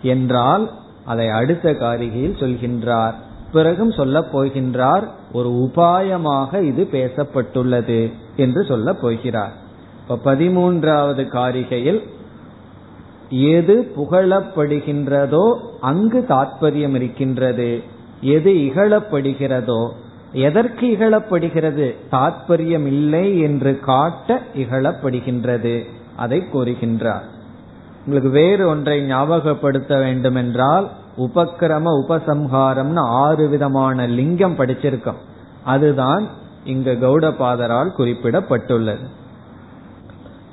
என்றால் அதை அடுத்த காரிகையில் சொல்கின்றார். பிறகும் சொல்ல போகின்றார். ஒரு உபாயமாக இது பேசப்பட்டுள்ளது என்று சொல்ல போகிறார். இப்ப பதிமூன்றாவது காரிகையில் எது புகழப்படுகின்றதோ அங்கு தாற்பயம் இருக்கின்றது. எது இகழப்படுகிறதோ எதற்கு இகழப்படுகிறது? தாற்பயம் இல்லை என்று காட்ட இகழப்படுகின்றது. அதை கூறுகின்றார். உங்களுக்கு வேறு ஒன்றை ஞாபகப்படுத்த வேண்டுமென்றால் உபக்கிரம உபசம்ஹாரம்னு ஆறு விதமான லிங்கம் படிச்சிருக்கோம். அதுதான் இங்கு கௌடபாதரால் குறிப்பிடப்பட்டுள்ளது.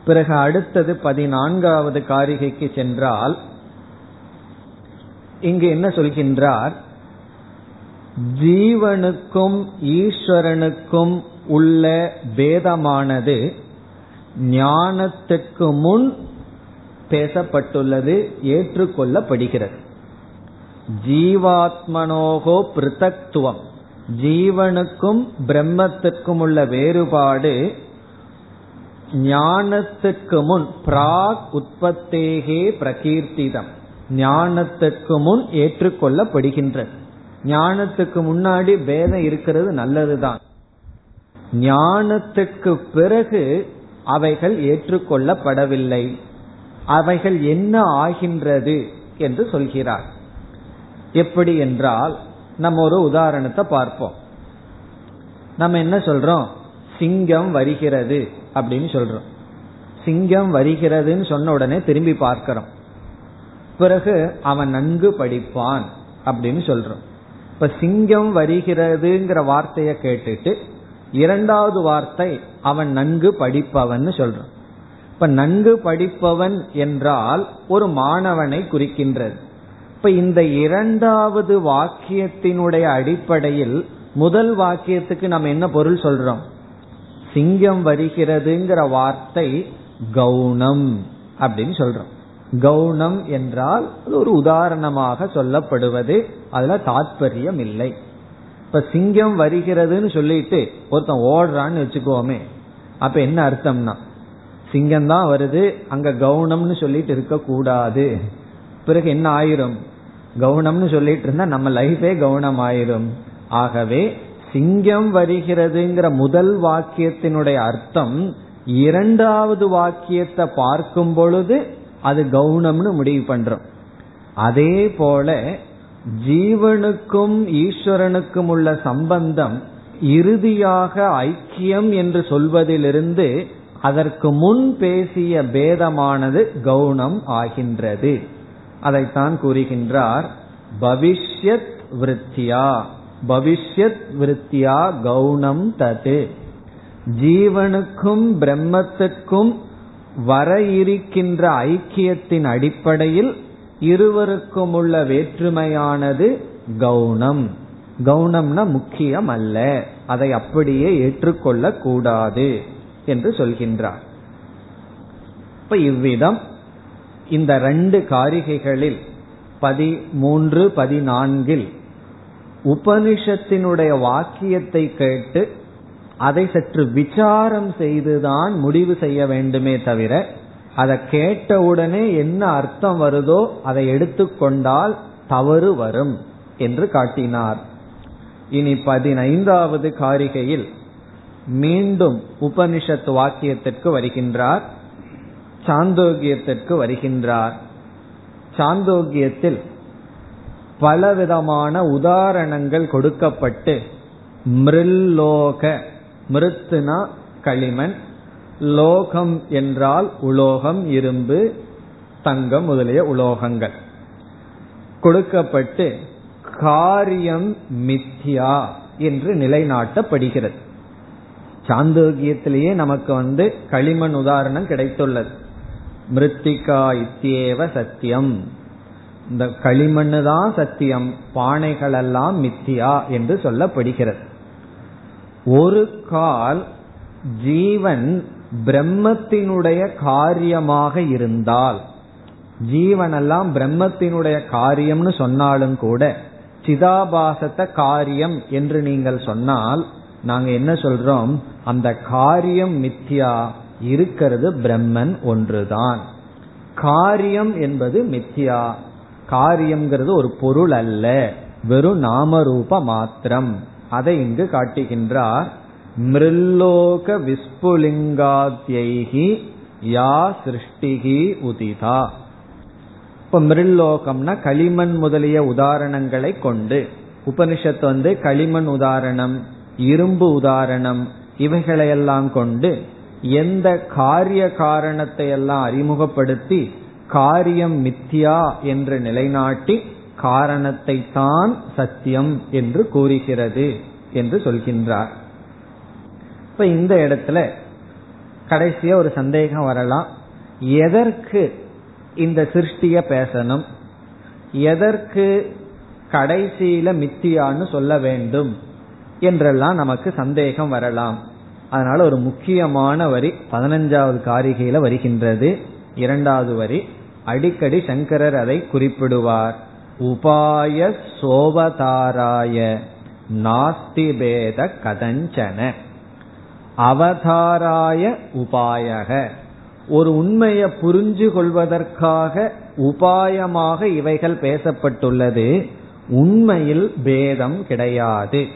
பிறகு அடுத்தது பதினான்காவது காரிகைக்கு சென்றால் இங்கு என்ன சொல்கின்றார்? ஜீவனுக்கும் ஈஸ்வரனுக்கும் உள்ள பேதமானது ஞானத்துக்கு முன் பேசப்பட்டுள்ளது ஏற்றுக்கொள்ளப்படுகிறது. ஜீவாத்மனோகோ பிருத்தத்துவம். ஜீவனுக்கும் பிரம்மத்திற்கும் உள்ள வேறுபாடு ஞானத்துக்கு முன் பிராக் உற்பத்தேகே பிரகீர்த்திதம். ஞானத்துக்கு முன் ஏற்றுக்கொள்ளப்படுகின்றது. ஞானத்துக்கு முன்னாடி பேதம் இருக்கிறது நல்லதுதான். ஞானத்துக்கு பிறகு அவைகள் ஏற்றுக்கொள்ளப்படவில்லை. அவைகள் என்ன ஆகின்றது என்று சொல்கிறார். எப்படி என்றால் நம்ம ஒரு உதாரணத்தை பார்ப்போம். நம்ம என்ன சொல்றோம்? சிங்கம் வருகிறது அப்படின்னு சொல்றோம். சிங்கம் வருகிறதுன்னு சொன்ன உடனே திரும்பி பார்க்கிறோம். பிறகு அவன் நன்கு படிப்பான் அப்படின்னு சொல்றோம். இப்ப சிங்கம் வருகிறதுங்கிற வார்த்தையை கேட்டுட்டு இரண்டாவது வார்த்தை அவன் நன்கு படிப்பவன் சொல்றான் இப்ப நன்கு படிப்பவன் என்றால் ஒரு மாணவனை குறிக்கின்றது. இப்ப இந்த இரண்டாவது வாக்கியத்தினுடைய அடிப்படையில் முதல் வாக்கியத்துக்கு நம்ம என்ன பொருள் சொல்றோம்? சிங்கம் வருகிறதுங்கிற வார்த்தை கவுனம் அப்படின்னு சொல்றோம். கவுனம் என்றால் அது ஒரு உதாரணமாக சொல்லப்படுவது அதுல தாத்பரியம் இல்லை. இப்ப சிங்கம் வருகிறதுன்னு சொல்லிட்டு ஒருத்தன் ஓடுறான்னு வச்சுக்கோமே அப்ப என்ன அர்த்தம்னா சிங்கம் தான் வருது அங்க கவுனம்னு சொல்லிட்டு இருக்க கூடாது பிறகு என்ன ஆயிரும்? கவுனம்னு சொல்லிட்டு இருந்தா நம்ம லைஃபே கவுனம் ஆயிரும். ஆகவே சிங்கம் வருகிறதுங்கிற முதல் வாக்கியத்தினுடைய அர்த்தம் இரண்டாவது வாக்கியத்தை பார்க்கும் பொழுது அது கவுனம்னு முடிவு பண்றோம். அதே போல ஜீவனுக்கும் ஈஸ்வரனுக்கும் உள்ள சம்பந்தம் இறுதியாக ஐக்கியம் என்று சொல்வதிலிருந்து அதற்கு முன் பேசிய பேதமானது கவுனம் ஆகின்றது. அதைத்தான் கூறுகின்றார் பவிஷ்யத் விருத்தியா? பவிஷ்யத் விருத்தியா கௌணம் தது. ஜீவனுக்கும் பிரம்மத்துக்கும் வர இருக்கின்ற ஐக்கியத்தின் அடிப்படையில் இருவருக்கும் உள்ள வேற்றுமையானது கவுனம் கவுனம்னா முக்கியம் அல்ல அதை அப்படியே ஏற்றுக்கொள்ள கூடாது என்று சொல்கின்றார். இப்ப இவ்விதம் இந்த ரெண்டு காரிகைகளில் பதிமூன்று பதினான்கில் உபனிஷத்தினுடைய வாக்கியத்தை கேட்டு அதை சற்று விசாரம் செய்துதான் முடிவு செய்ய வேண்டுமே தவிர அதை கேட்டவுடனே என்ன அர்த்தம் வருதோ அதை எடுத்துக்கொண்டால் தவறு வரும் என்று காட்டினார். இனி பதினைந்தாவது காரிகையில் மீண்டும் உபனிஷத் வாக்கியத்திற்கு வருகின்றார். சாந்தோக்கியத்திற்கு வருகின்றார். சாந்தோக்கியத்தில் பலவிதமான உதாரணங்கள் கொடுக்கப்பட்டு மிருல்லோக மிருத்துனா களிமண் லோகம் என்றால் உலோகம் இரும்பு தங்கம் முதலிய உலோகங்கள். கொடுக்கப்பட்டு காரியம் மித்யா என்று நிலைநாட்டப்படுகிறது. சாந்தோக்கியத்திலேயே நமக்கு வந்து களிமண் உதாரணம் கிடைத்துள்ளது. மிருத்திகா இத்தியேவ சத்தியம். இந்த களிமண்ணு தான் சத்தியம் பானைகள் எல்லாம் மித்தியா என்று சொல்லப்படுகிறது. ஒரு கால் ஜீவன் பிரம்மத்தினுடைய காரியமாக இருந்தால் ஜீவனெல்லாம் பிரம்மத்தினுடைய காரியம்னு சொன்னாலும் கூட சிதாபாசத்த காரியம் என்று நீங்கள் சொன்னால் நாங்க என்ன சொல்றோம்? அந்த காரியம் மித்யா இருக்கிறது பிரம்மன் ஒன்றுதான். காரியம் என்பது மித்யா. காரியம்ங்கிறது ஒரு பொருள் அல்ல. வெறும் நாமரூப மாத்திரம். அதை இங்கு காட்டுகின்றார். மிருல்லோக விஸ்புலிங்காத்யைகி யா சிருஷ்டிகி உதிதா. இப்ப மிருல்லோகம்னா களிமண் முதலிய உதாரணங்களை கொண்டு. உபனிஷத்து வந்து களிமண் உதாரணம் இரும்பு உதாரணம் இவைகளையெல்லாம் கொண்டு எந்த காரிய காரணத்தை எல்லாம் அறிமுகப்படுத்தி காரியம் மித்யா என்று நிலைநாட்டி காரணத்தை தான் சத்தியம் என்று கூறுகிறது என்று சொல்கின்றார். இப்ப இந்த இடத்துல கடைசியா ஒரு சந்தேகம் வரலாம். எதற்கு இந்த சிருஷ்டிய பேசணும்? எதற்கு கடைசியில மித்தியான்னு சொல்ல வேண்டும்? என்றெல்லாம் நமக்கு சந்தேகம் வரலாம். அதனால ஒரு முக்கியமான வரி பதினஞ்சாவது காரிகையில வருகின்றது. இரண்டாவது வரி அடிக்கடி சங்கரர் அதை குறிப்பிடுவார். உபாய சோவதாராய நாஸ்தி பேத கதஞ்சன. அவதாராய உபாயக. ஒரு உண்மையை புரிஞ்சு கொள்வதற்காக உபாயமாக இவைகள் பேசப்பட்டுள்ளது. உண்மையில் பேதம் கிடையாது.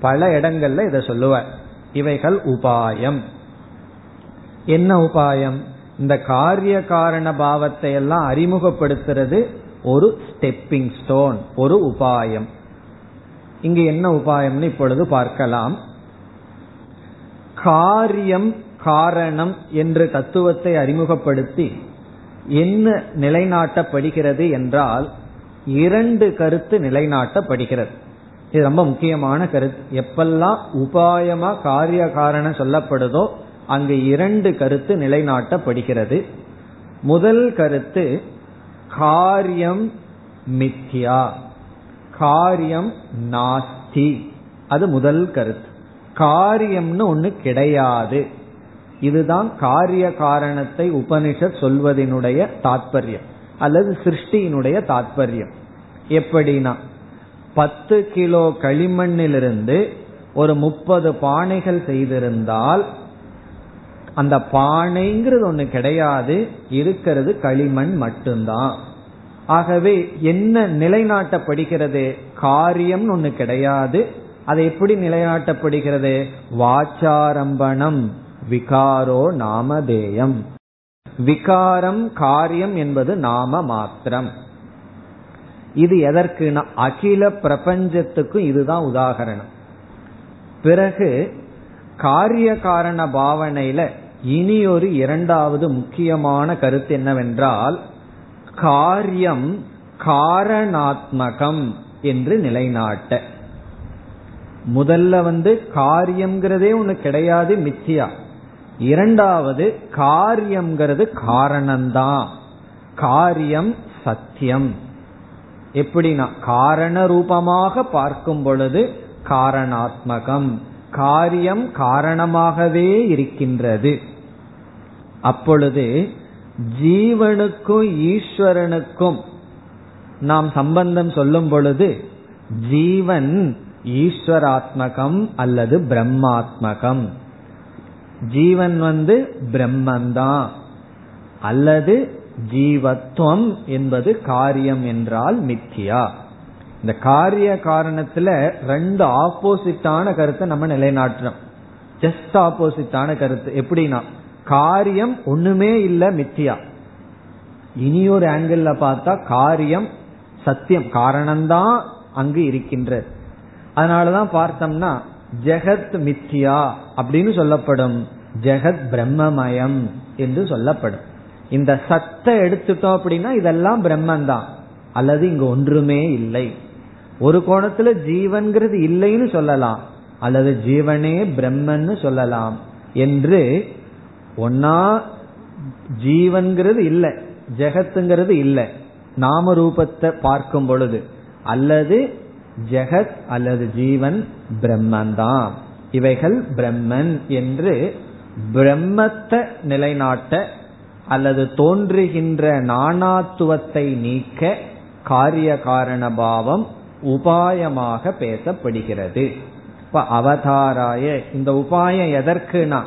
பல இடங்கள்ல இதை சொல்லுவார். இவைகள் உபாயம். என்ன உபாயம்? இந்த காரிய காரண பாவத்தை எல்லாம் அறிமுகப்படுத்துறது ஒரு ஸ்டெப்பிங் ஸ்டோன் ஒரு உபாயம். இங்கு என்ன உபாயம்னு இப்பொழுது பார்க்கலாம். காரியம் காரணம் என்று தத்துவத்தை அறிமுகப்படுத்தி என்ன நிலைநாட்டப்படுகிறது என்றால் இரண்டு கருத்து நிலைநாட்டப்படுகிறது. இது ரொம்ப முக்கியமான கருத்து. எப்பெல்லாம் உபாயமா காரிய காரணம் சொல்லப்படுதோ அங்கு இரண்டு கருத்து நிலைநாட்டப்படுகிறது. முதல் கருத்து காரியம் மித்யா. காரியம் நாஸ்தி. அது முதல் கருத்து. காரியம்னு ஒண்ணு கிடையாது. இதுதான் காரிய காரணத்தை உபனிஷத் சொல்வதனுடைய தாற்பயம் அல்லது சிருஷ்டியினுடைய தாற்பயம் எப்படின்னா பத்து கிலோ களிமண்ணிலிருந்து ஒரு முப்பது பானைகள் செய்திருந்தால் அந்த பானைங்கிறது ஒண்ணு கிடையாது இருக்கிறது களிமண் மட்டும்தான். ஆகவே என்ன நிலைநாட்டப்படுகிறது? காரியம் ஒண்ணு கிடையாது. அது எப்படி நிலைநாட்டப்படுகிறது? வாச்சாரம்பணம் விகாரோ நாமதேயம். விகாரம் காரியம் என்பது நாம மாத்திரம். இது எதற்குனா அகில பிரபஞ்சத்துக்கும் இதுதான் உதாகரணம். பிறகு காரிய காரண பாவனையில இனி ஒரு இரண்டாவது முக்கியமான கருத்து என்னவென்றால் காரியம் காரணாத்மகம் என்று நிலைநாட்ட. முதல்ல வந்து காரியம்ங்கிறதே ஒன்று கிடையாது மித்தியா. இரண்டாவது காரியம்ங்கிறது காரணம்தான். காரியம் சத்தியம். எப்படின்னா காரண ரூபமாக பார்க்கும் பொழுது காரணாத்மகம். காரியம் காரணமாகவே இருக்கின்றது. அப்பொழுது ஜீவனுக்கும் ஈஸ்வரனுக்கும் நாம் சம்பந்தம் சொல்லும் பொழுது ஜீவன் ஈஸ்வராத்மகம் அல்லது பிரம்மாத்மகம். ஜீவன் வந்து பிரம்மந்தான் அல்லது ஜீவத்துவம் என்பது காரியம் என்றால் மித்தியா. இந்த காரிய காரணத்துல ரெண்டு ஆப்போசிட்டான கருத்தை நம்ம நிலைநாட்டுறோம் ஜஸ்ட் ஆப்போசிட்டான கருத்து. எப்படின்னா காரியம் ஒண்ணுமே இல்ல மித்தியா. இனி ஒரு ஆங்கிள் பார்த்தா காரியம் சத்தியம் காரணம்தான் அங்கு இருக்கின்றது அதனாலதான் பார்த்தோம்னா ஜெகத் மித்தியா அப்படின்னு சொல்லப்படும். ஜெகத் பிரம்மமயம் என்று சொல்லப்படும். இந்த சத்தை எடுத்துட்டோம் அப்படின்னா இதெல்லாம் பிரம்மன் தான் அல்லது இங்க ஒன்றுமே இல்லை. ஒரு கோணத்துல ஜீவன்கிறது இல்லைன்னு சொல்லலாம். அல்லது ஜீவனே பிரம்மன்னு சொல்லலாம். என்று ஒன்னா ஜீவன்கிறது இல்லை. ஜெகத்துங்கிறது இல்லை. நாம ரூபத்தை பார்க்கும் பொழுது. அல்லது ஜெகத் அல்லது ஜீவன் பிரம்மன் தான் இவைகள் பிரம்மன் என்று பிரம்மத்தை நிலைநாட்ட அல்லது தோன்றுகின்ற நாணாத்துவத்தை நீக்க காரிய காரண பாவம் உபாயமாக பேசப்படுகிறது. இப்ப அவதாராய இந்த உபாயம் எதற்குனா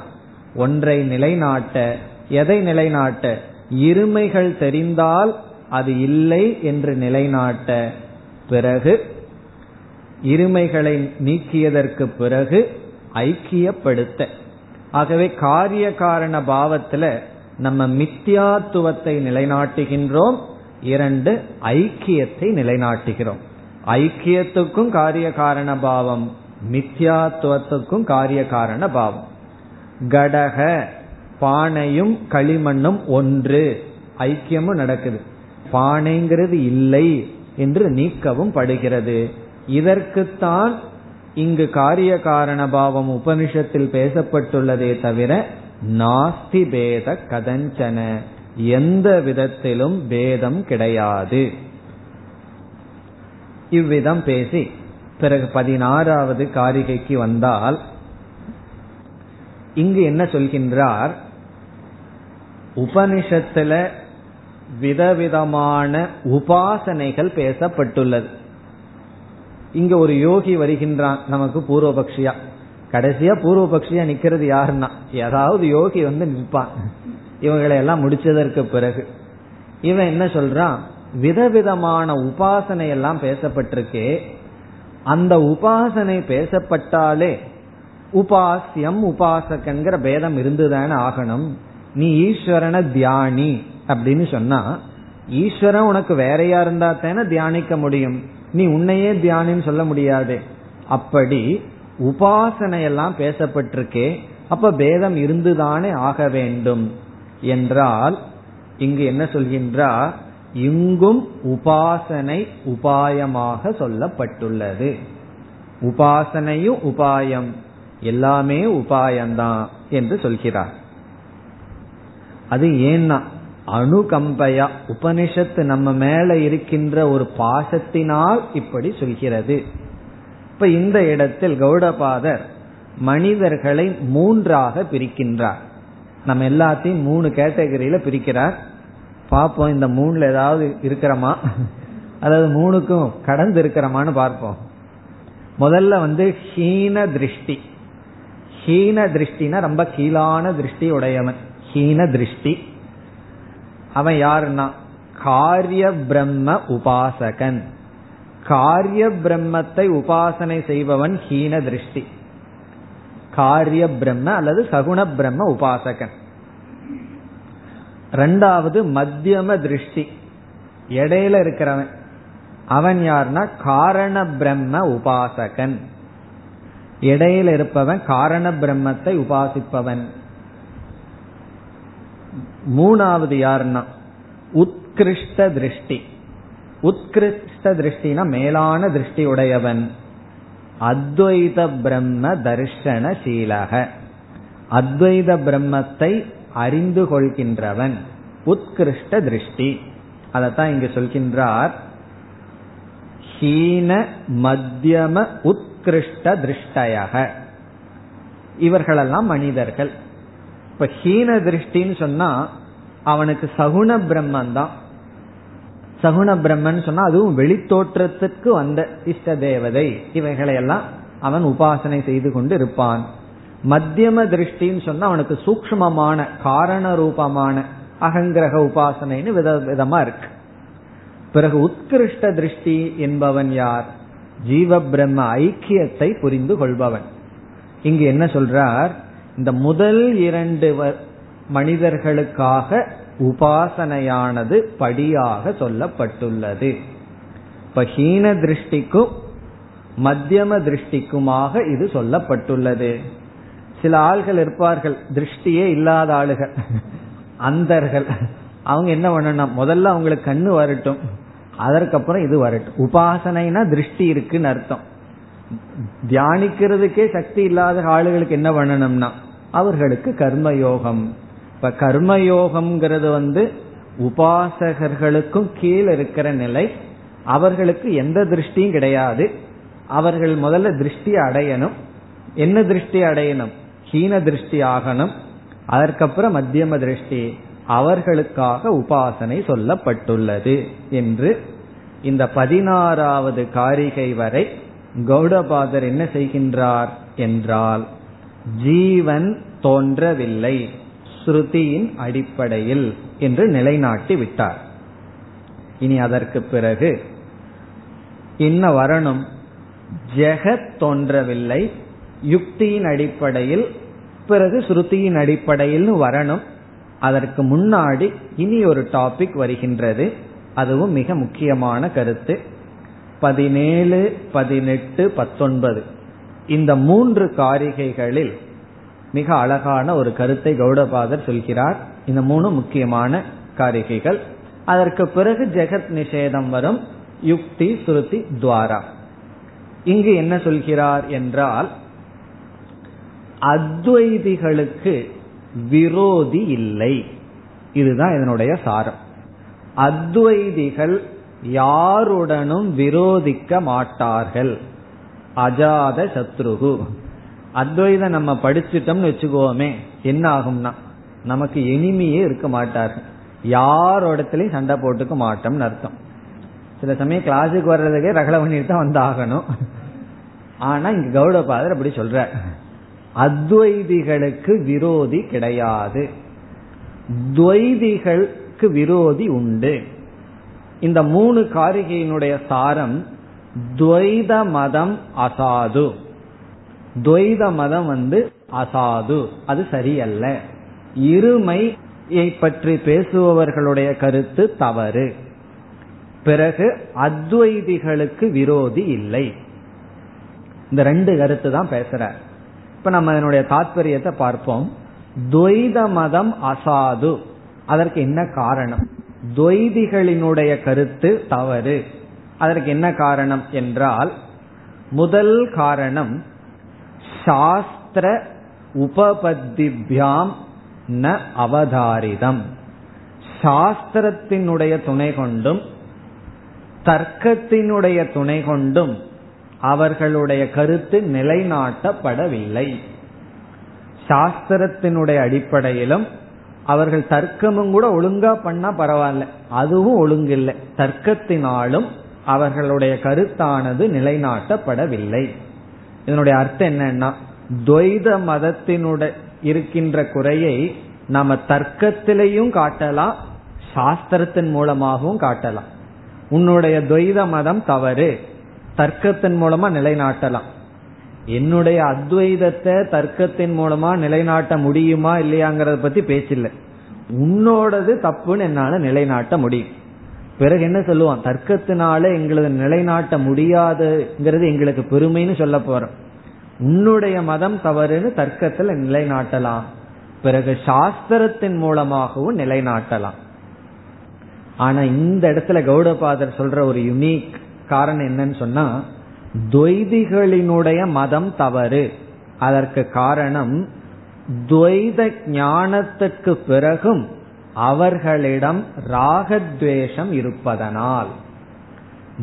ஒன்றை நிலைநாட்ட எதை நிலைநாட்ட? இருமைகள் தெரிந்தால் அது இல்லை என்று நிலைநாட்ட பிறகு இருமைகளை நீக்கியதற்கு பிறகு ஐக்கியப்படுத்த. ஆகவே காரிய காரண பாவத்துல நம்ம மித்தியாத்துவத்தை நிலைநாட்டுகின்றோம். இரண்டு ஐக்கியத்தை நிலைநாட்டுகிறோம். ஐக்கியத்துக்கும் காரிய காரண பாவம் மித்யாத்துவத்துக்கும் காரிய காரண பாவம் கடக பானையும் களிமண்ணும் ஒன்று. ஐக்கியமும் நடக்குது. பானைங்கிறது இல்லை என்று நீக்கவும் படுகிறது. இதற்குத்தான் இங்கு காரிய காரண பாவம் உபனிஷத்தில் பேசப்பட்டுள்ளதே தவிர நாஸ்தி பேத கதஞ்சன. எந்த விதத்திலும் பேதம் கிடையாது. இவ்விதம் பேசி பிறகு பதினாறாவது காரிகைக்கு வந்தால் இங்கு என்ன சொல்கின்றார்? உபனிஷத்துல விதவிதமான உபாசனைகள் பேசப்பட்டுள்ளது. இங்க ஒரு யோகி வருகின்றான் நமக்கு பூர்வபக்ஷியா. கடைசியா பூர்வபக்ஷியா நிக்கிறது யாருன்னா? ஏதாவது யோகி வந்து நிற்பான் இவங்களை எல்லாம் முடிச்சதற்கு பிறகு. இவன் என்ன சொல்றான்? விதவிதமான உபாசனை எல்லாம் பேசப்பட்டிருக்கே. அந்த உபாசனை பேசப்பட்டாலே உபாசியம் உபாசகங்கிற பேதம் இருந்துதானே ஆகணும். நீ ஈஸ்வரனை தியானி அப்படின்னு சொன்னா ஈஸ்வரன் உனக்கு வேறையா இருந்தா தானே தியானிக்க முடியும். நீ உன்னையே தியானின்னு சொல்ல முடியாது. அப்படி உபாசனையெல்லாம் பேசப்பட்டிருக்கே அப்ப பேதம் இருந்துதானே ஆக வேண்டும். என்றால் இங்கு என்ன சொல்கின்றார் இங்கும் உபாசனை உபாயமாக சொல்லப்பட்டுள்ளது. உபாசனையும் உபாயம் எல்லாமே உபாயம்தான் என்று சொல்கிறார். அது ஏன்னா அணுகம்பையா உபனிஷத்து நம்ம மேல இருக்கின்ற ஒரு பாசத்தினால் இப்படி சொல்கிறது. இப்ப இந்த இடத்தில் கௌடபாதர் மனிதர்களை மூன்றாக பிரிக்கின்றார். நம்ம எல்லாத்தையும் மூணு கேட்டகரியில பிரிக்கிறார். பார்ப்போம் இந்த மூணுல ஏதாவது இருக்கிறோமா? அதாவது மூணுக்கும் கடந்து இருக்கிறோமான்னு பார்ப்போம். முதல்ல வந்து ஹீன திருஷ்டி. ஹீன திருஷ்டினா ரொம்ப கீழான திருஷ்டி உடையவன். ஹீன திருஷ்டி. அவன் யாருன்னா? காரிய பிரம்ம உபாசகன். காரிய பிரம்மத்தை உபாசனை செய்பவன் ஹீன திருஷ்டி. காரிய பிரம்ம அல்லது சகுண பிரம்ம உபாசகன். ரெண்டாவது மத்தியம திருஷ்டி. இடையில இருக்கிறவன். அவன் யார்னா காரண பிரம்ம உபாசகன். இடையில இருப்பவன் காரண பிரம்மத்தை உபாசிப்பவன். மூணாவது யாருன்னா உத்கிருஷ்ட திருஷ்டி. உத்கிருஷ்ட திருஷ்டினா மேலான திருஷ்டி உடையவன் அத்வைத பிரம்ம தர்ஷனசீலக அத்வைத பிரம்மத்தை அறிந்து கொள்கின்றவன். உத்கிருஷ்ட திருஷ்டி. அதத்தான் இங்கு சொல்கின்றார். ஹீன மத்தியம உத்கிருஷ்ட திருஷ்டயக. இவர்களெல்லாம் மனிதர்கள். இப்ப ஹீன திருஷ்டின்னு சொன்னா அவனுக்கு சகுண பிரம்மன் தான் சகுண பிரம்மன் சொன்னா அதுவும் வெளித்தோற்றத்துக்கு வந்த இஷ்ட தேவதை. இவைகளை எல்லாம் அவன் உபாசனை செய்து கொண்டு இருப்பான். மத்தியம திருஷ்டின்னு சொன்னா அவனுக்கு சூக்மமான காரண ரூபமான அகங்கிரக உபாசனைன்னு வித விதமா இருக்கு. பிறகு உத்கிருஷ்ட திருஷ்டி என்பவன் யார்? ஜீவ பிரம்ம ஐக்கியத்தை புரிந்து கொள்பவன். இங்கு என்ன சொல்றார்? இந்த முதல் இரண்டு மனிதர்களுக்காக உபாசனையானது படியாக சொல்லப்பட்டுள்ளது. இப்ப ஹீன திருஷ்டிக்கும் மத்தியம திருஷ்டிக்குமாக இது சொல்லப்பட்டுள்ளது. சில ஆள்கள் இருப்பார்கள் திருஷ்டியே இல்லாத ஆளுகள் அந்தர்கள். அவங்க என்ன பண்ணணும் முதல்ல அவங்களுக்கு கண்ணு வரட்டும். அதற்கப்புறம் இது வரட்டும். உபாசனைனா திருஷ்டி இருக்குன்னு அர்த்தம். தியானிக்கிறதுக்கே சக்தி இல்லாத ஆளுகளுக்கு என்ன பண்ணணும்னா அவர்களுக்கு கர்மயோகம். இப்ப கர்மயோகம்ங்கிறது வந்து உபாசகர்களுக்கும் கீழ் இருக்கிற நிலை அவர்களுக்கு எந்த திருஷ்டியும் கிடையாது. அவர்கள் முதல்ல திருஷ்டி அடையணும். என்ன திருஷ்டி அடையணும்? ஹீன திருஷ்டி ஆகணும். அதற்கப்புறம் மத்தியம திருஷ்டி. அவர்களுக்காக உபாசனை சொல்லப்பட்டுள்ளது என்று இந்த பதினாறாவது காரிகை வரை கௌடபாதர் என்ன செய்கின்றார் என்றால் ஜீவன் தோன்றவில்லை. ஸ்ருதியின் அடிப்படையில் என்று நிலைநாட்டி விட்டார். இனி அதற்கு பிறகு என்ன வரணும் ஜெகத் தோன்றவில்லை யுக்தியின் அடிப்படையில் பிறகு ஸ்ருதியின் அடிப்படையில் வரணும் அதற்கு முன்னாடி இனி ஒரு டாபிக் வருகின்றது அதுவும் மிக முக்கியமான கருத்து. பதினேழு பதினெட்டு பத்தொன்பது. இந்த மூன்று காரிகைகளில் மிக அழகான ஒரு கருத்தை கௌடபாதர் சொல்கிறார். இந்த மூணு முக்கியமான காரிகைகள். அதற்கு பிறகு ஜெகத் நிஷேதம் வரும். யுக்தி ஸ்ருதி துவாரா. இங்கு என்ன சொல்கிறார் என்றால் அத்வைதிகளுக்கு விரோதி இல்லை. இதுதான் இதனுடைய சாரம். அத்வைதிகள் யாருடனும் விரோதிக்க மாட்டார்கள். அஜாத சத்ருகு. அத்வைதம் நம்ம படிச்சுட்டோம்னு வச்சுக்கோமே என்ன ஆகும்னா நமக்கு எனிமையே இருக்க மாட்டார்கள். யாரோடத்திலையும் சண்டை போட்டுக்க மாட்டோம்னு அர்த்தம். சில சமயம் கிளாஸுக்கு வர்றதுக்கே ரகல பண்ணிட்டு தான் வந்து ஆகணும் ஆனா இங்க கௌடபாதர் அப்படி சொல்ற அத்வைதிகளுக்கு விரோதி கிடையாது. துவைதிகளுக்கு விரோதி உண்டு. இந்த மூணு காரிகையினுடைய சாரம் துவைத மதம் அசாது. துவைத மதம் வந்து அசாது. அது சரியல்ல. இருமையை பற்றி பேசுபவர்களுடைய கருத்து தவறு. பிறகு அத்வைதிகளுக்கு விரோதி இல்லை. இந்த ரெண்டு கருத்து தான் பேசுற. இப்ப நம்ம அதனுடைய தாற்பயத்தை பார்ப்போம். துவைத மதம் அசாது. அதற்கு என்ன காரணம்? துவைதிகளினுடைய கருத்து தவறு. அதற்கு என்ன காரணம் என்றால் முதல் காரணம் சாஸ்திர உபபத்திபியாம் ந அவதாரிதம். சாஸ்திரத்தினுடைய துணை கொண்டும் தர்க்கத்தினுடைய துணை கொண்டும் அவர்களுடைய கருத்து நிலைநாட்டப்படவில்லை. சாஸ்திரத்தினுடைய அடிப்படையிலும் அவர்கள் தர்க்கமும் கூட ஒழுங்கா பண்ணா பரவாயில்ல. அதுவும் ஒழுங்கில்லை. தர்க்கத்தினாலும் அவர்களுடைய கருத்தானது நிலைநாட்டப்படவில்லை. இதனுடைய அர்த்தம் என்னன்னா துவைத மதத்தினுடைய இருக்கின்ற குறையை நாம தர்க்கத்திலையும் காட்டலாம் சாஸ்திரத்தின் மூலமாகவும் காட்டலாம். உன்னுடைய துவைத மதம் தவறு தர்க்கத்தின் மூலமா நிலைநாட்டலாம். என்னுடைய அத்வைதத்தை தர்க்கத்தின் மூலமா நிலைநாட்ட முடியுமா இல்லையாங்கிறத பத்தி பேச்சில்லை உன்னோடது தப்புன்னு என்னால நிலைநாட்ட முடியும். பிறகு என்ன சொல்லுவான்? தர்க்கத்தினால எங்களது நிலைநாட்ட முடியாதுங்கிறது எங்களுக்கு பெருமைன்னு சொல்ல போறோம். உன்னுடைய மதம் தவறுன்னு தர்க்கத்தில் நிலைநாட்டலாம். பிறகு சாஸ்திரத்தின் மூலமாகவும் நிலைநாட்டலாம். ஆனா இந்த இடத்துல கௌடபாதர் சொல்ற ஒரு யுனிக் காரணம் என்னன்னு சொன்னா துவைதிகளினுடைய மதம் தவறு. அதற்கு காரணம் துவைத ஞானத்துக்கு பிறகும் அவர்களிடம் ராகத்வேஷம் இருப்பதனால்.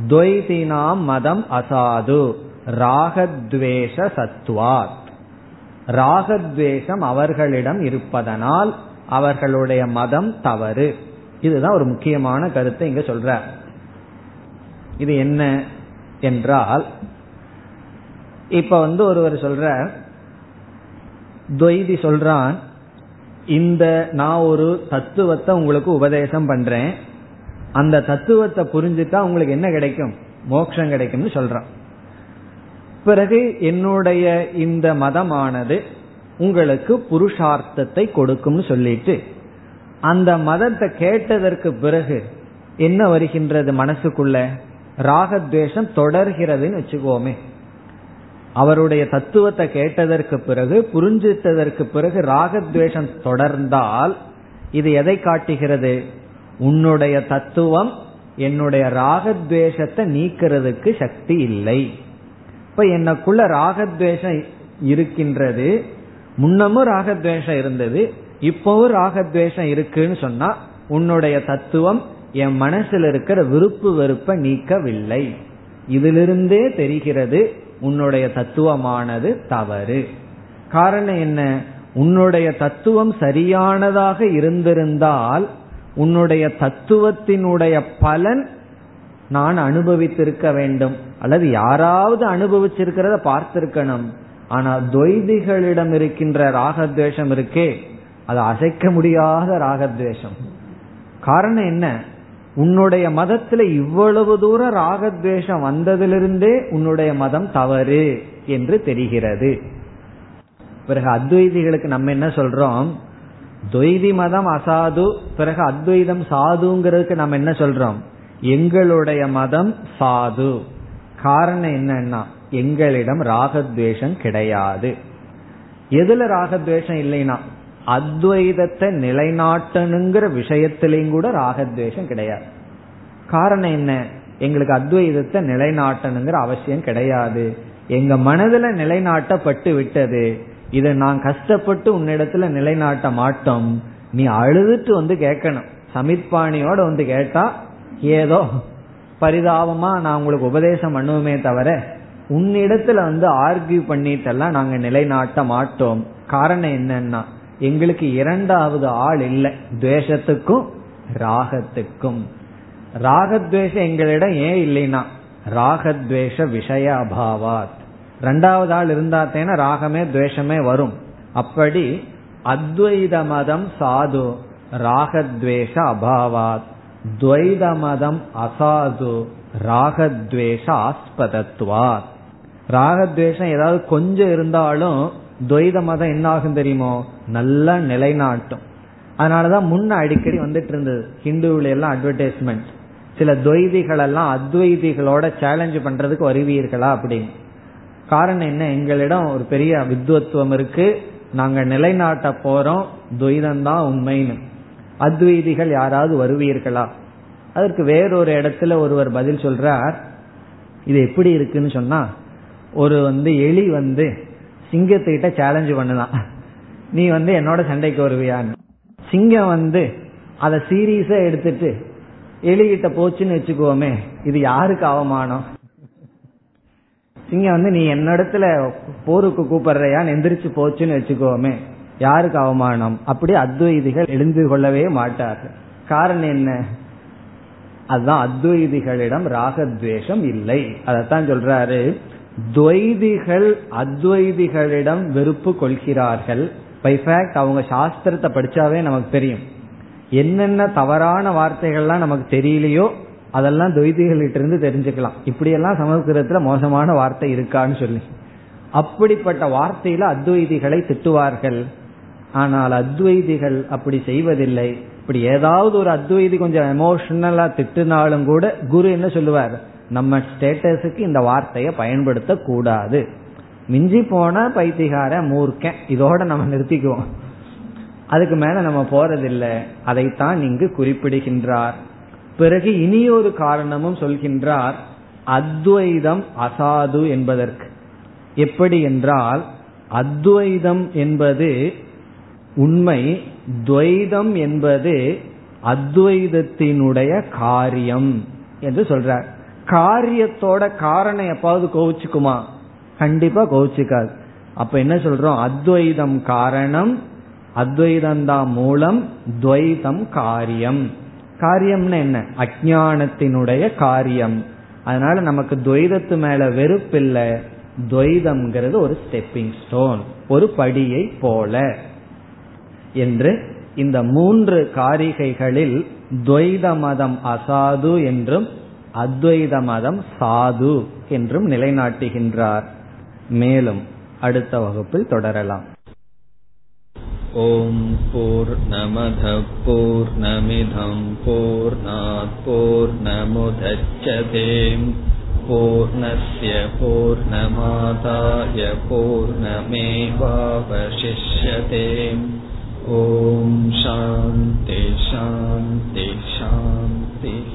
துவைதினாம் மதம் அசாது ராகத்வேஷ சத்வாத். ராகத்வேஷம் அவர்களிடம் இருப்பதனால் அவர்களுடைய மதம் தவறு. இதுதான் ஒரு முக்கியமான கருத்தை இங்க சொல்ற. இது என்ன என்றால் இப்ப வந்து ஒருவர் சொல்ற துவைதி சொல்றான் இந்த நான் ஒரு தத்துவத்தை உங்களுக்கு உபதேசம் பண்றேன். அந்த தத்துவத்தை புரிஞ்சுட்டா உங்களுக்கு என்ன கிடைக்கும்? மோட்சம் கிடைக்கும்னு சொல்றான். பிறகு என்னுடைய இந்த மதமானது உங்களுக்கு புருஷார்த்தத்தை கொடுக்கும்னு சொல்லிட்டு அந்த மதத்தை கேட்டதற்கு பிறகு என்ன வருகின்றது மனசுக்குள்ள? ராகத்வேஷம் தொடர்கிறதுன்னு வச்சுக்கோமே. அவருடைய தத்துவத்தை கேட்டதற்கு பிறகு புரிஞ்சிட்டதற்கு பிறகு ராகத்வேஷம் தொடர்ந்தால் இது எதை காட்டுகிறது? உன்னுடைய தத்துவம் என்னுடைய ராகத்வேஷத்தை நீக்கிறதுக்கு சக்தி இல்லை. இப்ப எனக்குள்ள ராகத்வேஷம் இருக்கின்றது முன்னமும் ராகத்வேஷம் இருந்தது இப்பவும் ராகத்வேஷம் இருக்குன்னு சொன்னா உன்னுடைய தத்துவம் என் மனசில் இருக்கிற விருப்பு வெறுப்பை நீக்கவில்லை. இதிலிருந்தே தெரிகிறது உன்னுடைய தத்துவமானது தவறு. காரணம் என்ன? உன்னுடைய தத்துவம் சரியானதாக இருந்திருந்தால் உன்னுடைய தத்துவத்தினுடைய பலன் நான் அனுபவித்திருக்க வேண்டும். அல்லது யாராவது அனுபவிச்சிருக்கிறத பார்த்திருக்கணும். ஆனா துவைதிகளிடம் இருக்கின்ற ராகத்வேஷம் இருக்கே அது அசைக்க முடியாத ராகத்வேஷம். காரணம் என்ன? உன்னுடைய மதத்துல இவ்வளவு தூரம் ராகத்வேஷம் வந்ததிலிருந்தே உன்னுடைய மதம் தவறு என்று தெரிகிறது. பிறகு அத்வைதிகளுக்கு நம்ம என்ன சொல்றோம்? துவைதி மதம் அசாது பிறகு அத்வைதம் சாதுங்கிறதுக்கு நம்ம என்ன சொல்றோம்? எங்களுடைய மதம் சாது. காரணம் என்னன்னா எங்களிடம் ராகத்வேஷம் கிடையாது. எதுல ராகத்வேஷம் இல்லைன்னா அத்வைதத்தை நிலைநாட்டணுங்கிற விஷயத்திலையும் கூட ராகத்வேஷம் கிடையாது. காரணம் என்ன? எங்களுக்கு அத்வைதத்தை நிலைநாட்டணுங்கிற அவசியம் கிடையாது. எங்க மனதுல நிலைநாட்டப்பட்டு விட்டது. இதை நான் கஷ்டப்பட்டு உன்னிடத்துல நிலைநாட்ட மாட்டோம். நீ அழுதுட்டு வந்து கேட்கணும். சமித்பாணியோட வந்து கேட்டா ஏதோ பரிதாபமா நான் உங்களுக்கு உபதேசம் பண்ணுவோமே தவிர உன்னிடத்துல வந்து ஆர்கியூ பண்ணிட்டெல்லாம் நாங்க நிலைநாட்ட மாட்டோம். காரணம் என்னன்னா எங்களுக்கு இரண்டாவது ஆள் இல்லை. துவேஷத்துக்கும் ராகத்துக்கும். ராகத்வேஷம் எங்களிடம் ஏன் இல்லைன்னா ராகத்வேஷ விஷய அபாவாத் ரெண்டாவது ஆள் இருந்தாத்தேனா ராகமே துவேஷமே வரும். அப்படி அத்வைத மதம் சாது ராகத்வேஷ அபாவாத். துவைத மதம் அசாது ராகத்வேஷ ஆஸ்பதத்வாத் ராகத்வேஷம் ஏதாவது கொஞ்சம் இருந்தாலும் துவைத மதம் என்ன ஆகும் தெரியுமோ? நல்லா நிலைநாட்டும். அதனாலதான் முன்ன அடிக்கடி வந்துட்டு இருந்தது. ஹிந்துவில எல்லாம் அட்வர்டைஸ்மெண்ட் சில துவைதிகள் எல்லாம் அத்வைதிகளோட சேலஞ்ச் பண்றதுக்கு வருவீர்களா அப்படின்னு. காரணம் என்ன? எங்களிடம் ஒரு பெரிய வித்வத்துவம் இருக்கு. நாங்க நிலைநாட்ட போறோம். துவைதம்தான் உண்மைன்னு. அத்வைதிகள் யாராவது வருவீர்களா? அதற்கு வேறொரு இடத்துல ஒருவர் பதில் சொல்றார். இது எப்படி இருக்குன்னு சொன்னா ஒரு வந்து எலி வந்து சிங்கத்துக்கிட்ட சேலஞ்சு பண்ணலாம் நீ வந்து என்னோட சண்டைக்கு வருவியான்னு. சிங்கம் வந்து அதை சீரியஸா எடுத்துட்டு எலிகிட்ட போச்சுன்னு வச்சுக்கோமே இது யாருக்கு அவமானம்? சிங்கம் வந்து நீ என்னிடத்துல போருக்கு கூப்பிடுறையான்னு எந்திரிச்சு போச்சுன்னு வச்சுக்கோமே யாருக்கு அவமானம்? அப்படி அத்வைதிகள் எழுந்து கொள்ளவே மாட்டார்கள். காரணம் என்ன? அதுதான் அத்வைதிகளிடம் ராகத்வேஷம் இல்லை. அதத்தான் சொல்றாரு. துவைதிகள் அத்வைதிகளிடம் வெறுப்பு கொள்கிறார்கள். பை ஃபேக்ட் அவங்க சாஸ்திரத்தை படிச்சாவே நமக்கு தெரியும். என்னென்ன தவறான வார்த்தைகள்லாம் நமக்கு தெரியலையோ அதெல்லாம் துவைதிகள்கிட்ட இருந்து தெரிஞ்சுக்கலாம். இப்படியெல்லாம் சமஸ்கிருதத்துல மோசமான வார்த்தை இருக்கான்னு சொல்லி. அப்படிப்பட்ட வார்த்தையில அத்வைதிகளை திட்டுவார்கள். ஆனால் அத்வைதிகள் அப்படி செய்வதில்லை. இப்படி ஏதாவது ஒரு அத்வைதி கொஞ்சம் எமோஷனலா திட்டுனாலும் கூட குரு என்ன சொல்லுவார்? நம்ம ஸ்டேட்டஸுக்கு இந்த வார்த்தையை பயன்படுத்த கூடாது மிஞ்சி போனா பைத்திகார மூர்க்கன் இதோட நம்ம நிறுத்திக்குவோம். அதுக்கு மேல நம்ம போறதில்லை. அதைத்தான் இங்கு குறிப்பிடுகின்றார். பிறகு இனி ஒரு காரணமும் சொல்கின்றார் அத்வைதம் அசாது என்பதற்கு. எப்படி என்றால் அத்வைதம் என்பது உண்மை துவைதம் என்பது அத்வைதத்தினுடைய காரியம் என்று சொல்றார். காரியத்தோட காரணம் எப்பாவது கோவிச்சுக்குமா? கண்டிப்பா கோவிச்சுக்காது. அப்ப என்ன சொல்றோம்? அத்வைதம் காரணம் அத்வைதம் தான் மூலம் துவைதம் காரியம். காரியம்னு என்ன? அஜானத்தினுடைய காரியம். அதனால நமக்கு துவைதத்து மேல வெறுப்பில்லை. துவைதம்ங்கிறது ஒரு ஸ்டெப்பிங் ஸ்டோன் ஒரு படியை போல. என்று இந்த மூன்று காரிகைகளில் துவைத மதம் அசாது என்றும் அத்வைத மதம் சாது என்றும் நிலைநாட்டுகின்றார் மேலும் அடுத்த வகுப்பில் தொடரலாம் ॐ पूर्णमधपूर्णमिधम्पूर्णापूर्णमुदच्छते पूर्णस्य पूर्णमादाय पूर्णमेवावशिष्यते ॐ शान्ति शान्ति शान्तिः